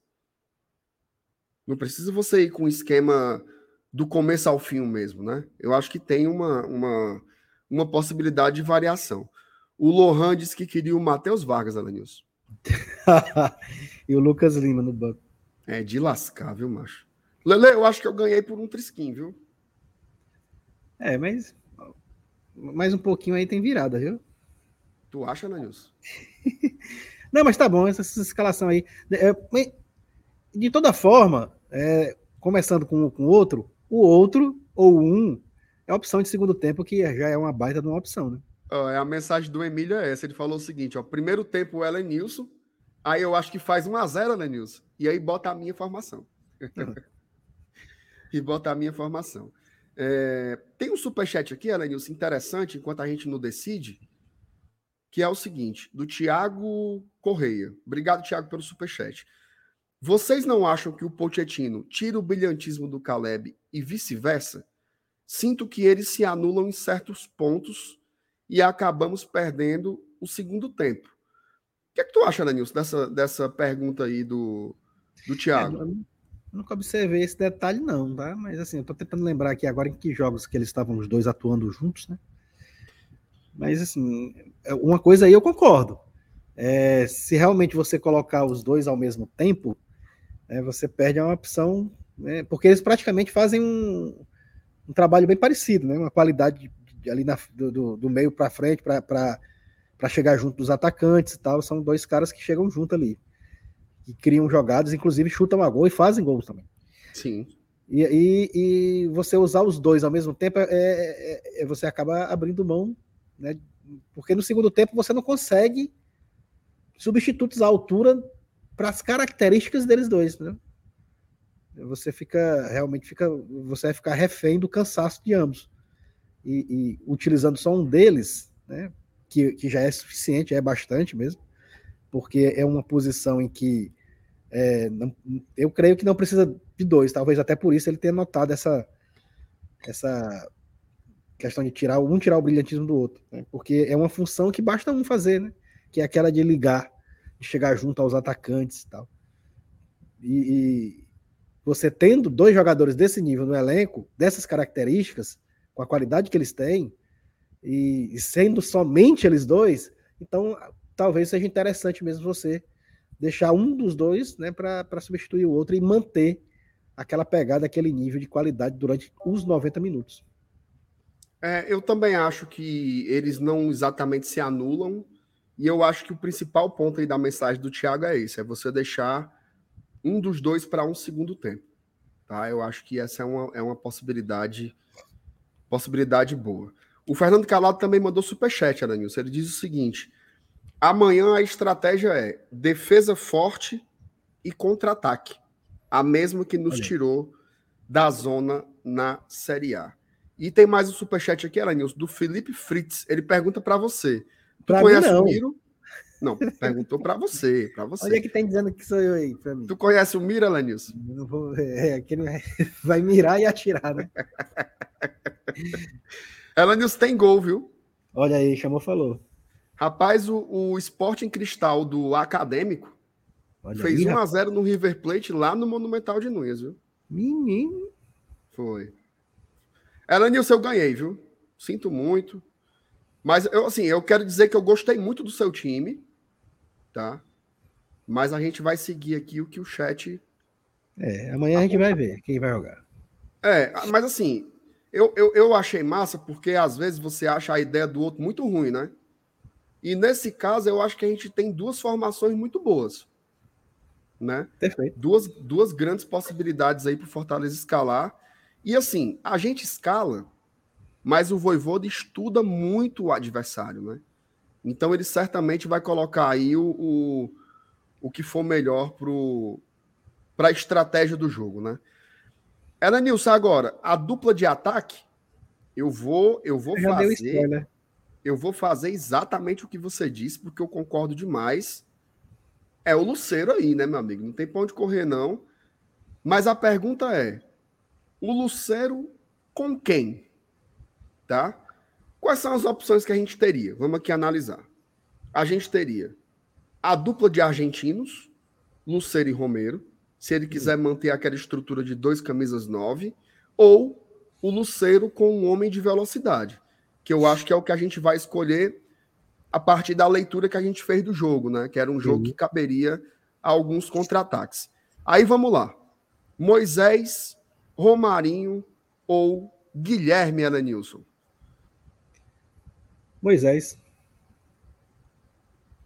Não precisa você ir com o esquema do começo ao fim mesmo, né? Eu acho que tem uma, uma, uma possibilidade de variação. O Lohan disse que queria o Matheus Vargas, Alanilson. e o Lucas Lima no banco. É de lascar, viu, macho? Lele, eu acho que eu ganhei por um trisquinho, viu? É, mas mais um pouquinho aí tem virada, viu? Tu acha, Nanilson? Não, mas tá bom, essa, essa escalação aí. É, de toda forma, é, começando com o outro, o outro ou um é a opção de segundo tempo, que já é uma baita de uma opção, né? é a mensagem do Emílio é essa. Ele falou o seguinte: ó, primeiro tempo o Ellen Nilson, aí eu acho que faz 1x0, Ellen Nilson, e aí bota a minha formação. e bota a minha formação. É, tem um superchat aqui, Ellen Nilson, interessante, enquanto a gente não decide, que é o seguinte: do Tiago Correia. Obrigado, Tiago, pelo superchat. Vocês não acham que o Pochettino tira o brilhantismo do Caleb e vice-versa? Sinto que eles se anulam em certos pontos e acabamos perdendo o segundo tempo. O que é que tu acha, Danilson, dessa, dessa pergunta aí do, do Thiago? É, nunca observei esse detalhe, não, tá? Mas assim, eu tô tentando lembrar aqui agora em que jogos que eles estavam os dois atuando juntos, né? Mas assim, é, uma coisa aí eu concordo. É, se realmente você colocar os dois ao mesmo tempo, é, você perde uma opção, né? porque eles praticamente fazem um, um trabalho bem parecido, né? Uma qualidade ali na, do, do meio para frente para chegar junto dos atacantes e tal. São dois caras que chegam junto ali. Que criam jogadas, inclusive chutam a gol e fazem gols também. Sim. E, e, e você usar os dois ao mesmo tempo, é, é, é, você acaba abrindo mão, né? Porque no segundo tempo você não consegue substitutos à altura para as características deles dois, né? Você fica realmente fica, você vai ficar refém do cansaço de ambos e, e utilizando só um deles, né, que, que já é suficiente, é bastante mesmo, porque é uma posição em que é, não, eu creio que não precisa de dois, talvez até por isso ele tenha notado essa, essa questão de tirar um tirar o brilhantismo do outro, né? porque é uma função que basta um fazer, né? que é aquela de ligar, chegar junto aos atacantes e tal. E, e você tendo dois jogadores desse nível no elenco, dessas características, com a qualidade que eles têm, e, e sendo somente eles dois, então talvez seja interessante mesmo você deixar um dos dois né, para substituir o outro e manter aquela pegada, aquele nível de qualidade durante os 90 minutos. É, eu também acho que eles não exatamente se anulam, e eu acho que o principal ponto aí da mensagem do Thiago é esse: é você deixar um dos dois para um segundo tempo. Tá? Eu acho que essa é uma, é uma possibilidade Possibilidade boa. O Fernando Calado também mandou superchat, Aranilson. Ele diz o seguinte: amanhã a estratégia é defesa forte e contra-ataque. A mesma que nos Olha. tirou da zona na Série A. E tem mais um superchat aqui, Aranilson, do Felipe Fritz. Ele pergunta para você. Pra conhece o Miro? Não, perguntou para você, para você. Olha que tem dizendo que sou eu aí, para mim. Tu conhece o Mira, Lanilson? Não vou, é, aquele vai mirar e atirar, né? Elanilson tem gol, viu? Olha aí, chamou, falou. Rapaz, o, o Sporting Cristal do Acadêmico Olha fez 1x0 no River Plate lá no Monumental de Nunes, viu? Menino. Foi. Elanilson, eu ganhei, viu? Sinto muito. Mas, eu, assim, eu quero dizer que eu gostei muito do seu time, tá? Mas a gente vai seguir aqui o que o chat. É, amanhã a gente vai ver quem vai jogar. É, mas assim, eu, eu, eu achei massa porque às vezes você acha a ideia do outro muito ruim, né? E nesse caso, eu acho que a gente tem duas formações muito boas. né? Perfeito. Duas, duas grandes possibilidades aí para o Fortaleza escalar. E assim, a gente escala, mas o Voivoda estuda muito o adversário, né? Então ele certamente vai colocar aí o, o, o que for melhor para a estratégia do jogo, né? Ela Nilson, agora, a dupla de ataque, eu vou, eu vou fazer. Eu vou fazer exatamente o que você disse, porque eu concordo demais. É o Luceiro aí, né, meu amigo? Não tem pra onde correr, não. Mas a pergunta é: o Luceiro com quem? Tá? Quais são as opções que a gente teria? Vamos aqui analisar. A gente teria a dupla de argentinos, Luceiro e Romero, se ele quiser manter aquela estrutura de dois camisas nove, ou o Luceiro com um homem de velocidade, que eu acho que é o que a gente vai escolher a partir da leitura que a gente fez do jogo, né? Que era um jogo que caberia a alguns contra-ataques. Aí vamos lá. Moisés, Romarinho ou Guilherme Elenilson? Moisés.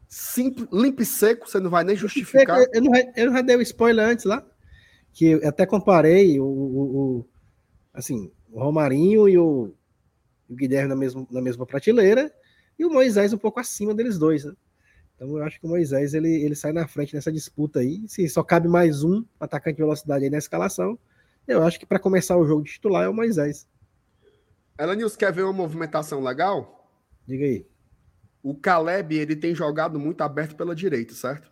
Simples, limpo e seco, você não vai nem justificar. Eu, não, eu já dei o um spoiler antes lá, que eu até comparei o, o, o assim, o Romarinho e o, o Guilherme na mesma, na mesma prateleira, e o Moisés um pouco acima deles dois, né? Então eu acho que o Moisés ele, ele sai na frente nessa disputa aí. Se só cabe mais um atacante de velocidade aí na escalação, eu acho que para começar o jogo de titular é o Moisés. Elenils, quer ver uma movimentação legal? Diga aí. O Caleb, ele tem jogado muito aberto pela direita, certo?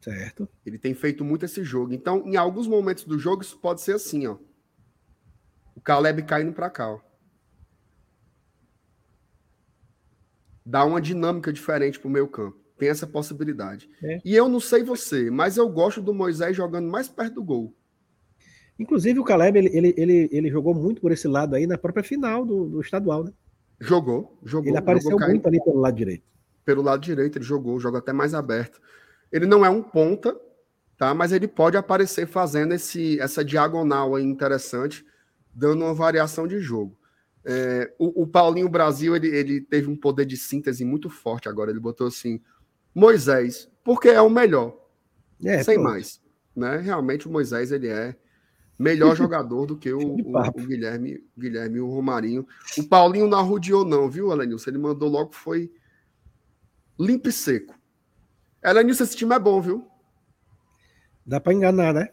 Certo. Ele tem feito muito esse jogo. Então, em alguns momentos do jogo, isso pode ser assim, ó. O Caleb caindo para cá, ó. Dá uma dinâmica diferente pro meio campo. Tem essa possibilidade. É. E eu não sei você, mas eu gosto do Moisés jogando mais perto do gol. Inclusive, o Caleb, ele, ele, ele, ele jogou muito por esse lado aí na própria final do, do estadual, né? Jogou, jogou. Ele apareceu jogou muito ali pelo lado direito. Pelo lado direito, ele jogou, joga até mais aberto. Ele não é um ponta, tá? Mas ele pode aparecer fazendo esse, essa diagonal aí interessante, dando uma variação de jogo. É, o, o, Paulinho Brasil ele, ele teve um poder de síntese muito forte agora. Ele botou assim: Moisés, porque é o melhor. É, sem pronto. mais. Né? Realmente o Moisés ele é melhor jogador do que o, o, o, Guilherme, Guilherme e o Romarinho. O Paulinho não arrudiou, não, viu, Elenilson? Ele mandou logo, foi limpo e seco. Elenilson, esse time é bom, viu? Dá para enganar, né?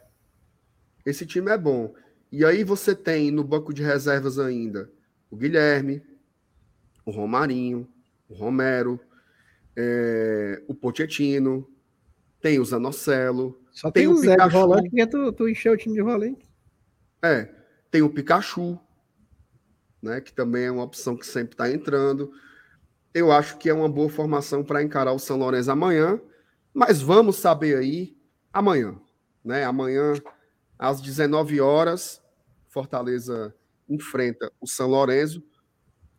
Esse time é bom. E aí você tem no banco de reservas ainda o Guilherme, o Romarinho, o Romero, é, o Pochettino, tem o Zanocelo. Só tem, tem o Zé de volante, porque tu, tu encheu o time de volante. É, tem o Pikachu, né, que também é uma opção que sempre está entrando. Eu acho que é uma boa formação para encarar o São Lourenço amanhã, mas vamos saber aí amanhã, né? Amanhã às 19 horas, Fortaleza enfrenta o São Lourenço.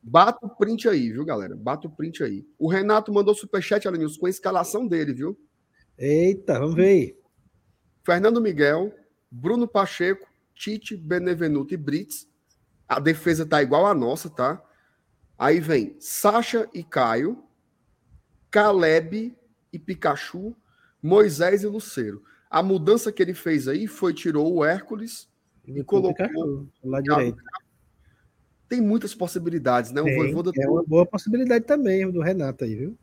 Bata o print aí, viu, galera? Bata o print aí. O Renato mandou superchat, Alanils, com a escalação dele, viu? Eita, vamos ver aí. Fernando Miguel, Bruno Pacheco, Tite, Benevenuto e Brits. A defesa tá igual a nossa, tá? Aí vem Sacha e Caio, Caleb e Pikachu, Moisés e Luceiro. A mudança que ele fez aí foi tirou o Hércules e, e colocou Pikachu, lá direito. Tem muitas possibilidades, né? Tem, o é uma boa possibilidade também do Renato aí, viu?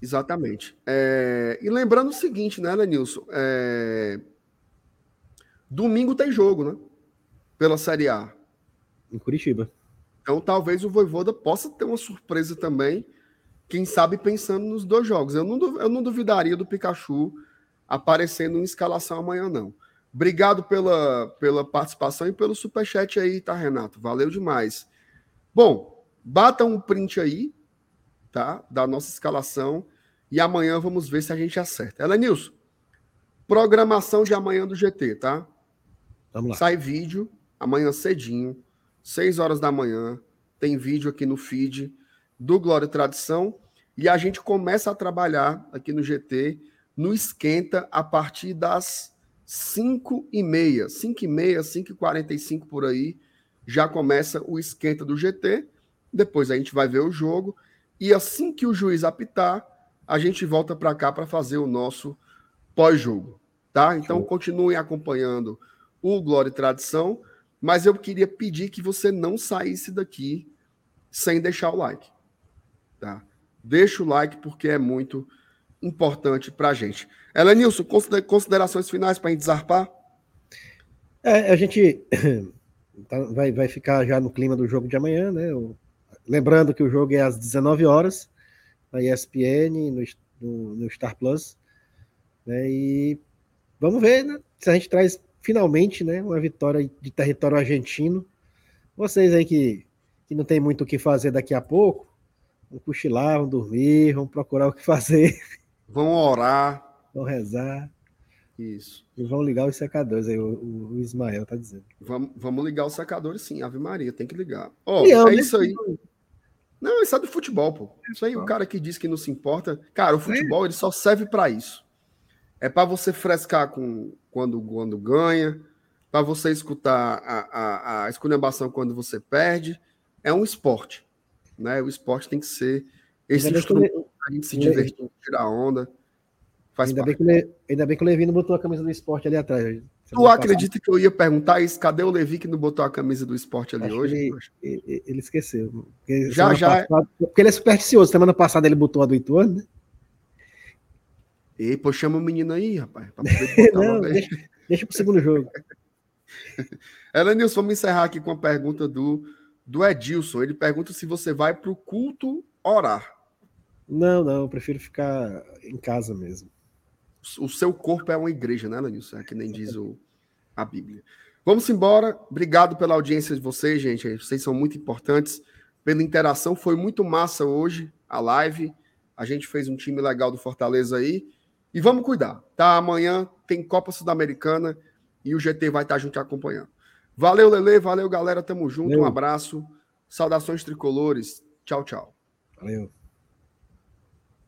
Exatamente. É... E lembrando o seguinte, né, Lenilson? É... Domingo tem jogo, né? Pela Série A. Em Curitiba. Então talvez o Voivoda possa ter uma surpresa também, quem sabe pensando nos dois jogos. Eu não, eu não duvidaria do Pikachu aparecendo em escalação amanhã, não. Obrigado pela, pela participação e pelo superchat aí, tá, Renato? Valeu demais. Bom, bata um print aí, tá? Da nossa escalação. E amanhã vamos ver se a gente acerta. Ela Nilson, programação de amanhã do GT, tá? Vamos lá. Sai vídeo amanhã cedinho, 6 horas da manhã. Tem vídeo aqui no feed do Glória e Tradição. E a gente começa a trabalhar aqui no GT no Esquenta a partir das 5 e meia. 5 e meia, 5 e 45 por aí. Já começa o Esquenta do GT. Depois a gente vai ver o jogo. E assim que o juiz apitar, a gente volta para cá para fazer o nosso pós-jogo, tá? Então continuem acompanhando o Glória e Tradição, mas eu queria pedir que você não saísse daqui sem deixar o like, tá? Deixa o like porque é muito importante para a gente. Elenilson, considerações finais para a gente desarpar? É, a gente tá, vai, vai ficar já no clima do jogo de amanhã, né? Lembrando que o jogo é às 19 horas, na ESPN, no, no, no Star Plus. Né? E vamos ver né? se a gente traz finalmente né, uma vitória de território argentino. Vocês aí que, que não tem muito o que fazer daqui a pouco, vão cochilar, vão dormir, vão procurar o que fazer. Vão orar. Vão rezar. Isso. E vão ligar os secadores aí, o, o Ismael tá dizendo. Vamos, vamos ligar os secadores, sim, Ave Maria, tem que ligar. Ó, oh, é né? isso aí. Não, isso é do futebol, pô. Isso aí, o cara que diz que não se importa. Cara, o futebol ele só serve para isso. É para você frescar com quando, quando ganha, para você escutar a, a, a esculhambação quando você perde. É um esporte. Né? O esporte tem que ser esse instrumento a gente se divertir, tirar onda. Faz ainda, bem que Le... ainda bem que o Levi não botou a camisa do esporte ali atrás. Tu acredita que eu ia perguntar isso? Cadê o Levi que não botou a camisa do esporte ali Acho hoje? Ele, ele, esqueceu. Porque já, já. Passada, porque ele é supersticioso. Semana passada ele botou a do Ituano, né? E, pô, chama o menino aí, rapaz. não, deixa, deixa pro segundo jogo. Elenilson, vamos encerrar aqui com a pergunta do, do Edilson. Ele pergunta se você vai para o culto orar. Não, não, eu prefiro ficar em casa mesmo. O seu corpo é uma igreja, né, Lenilson? É que nem diz o, a Bíblia. Vamos embora. Obrigado pela audiência de vocês, gente. Vocês são muito importantes. Pela interação, foi muito massa hoje a live. A gente fez um time legal do Fortaleza aí. E vamos cuidar, tá? Amanhã tem Copa Sul-Americana e o GT vai estar junto acompanhando. Valeu, Lele. Valeu, galera. Tamo junto. Valeu. Um abraço. Saudações tricolores. Tchau, tchau. Valeu.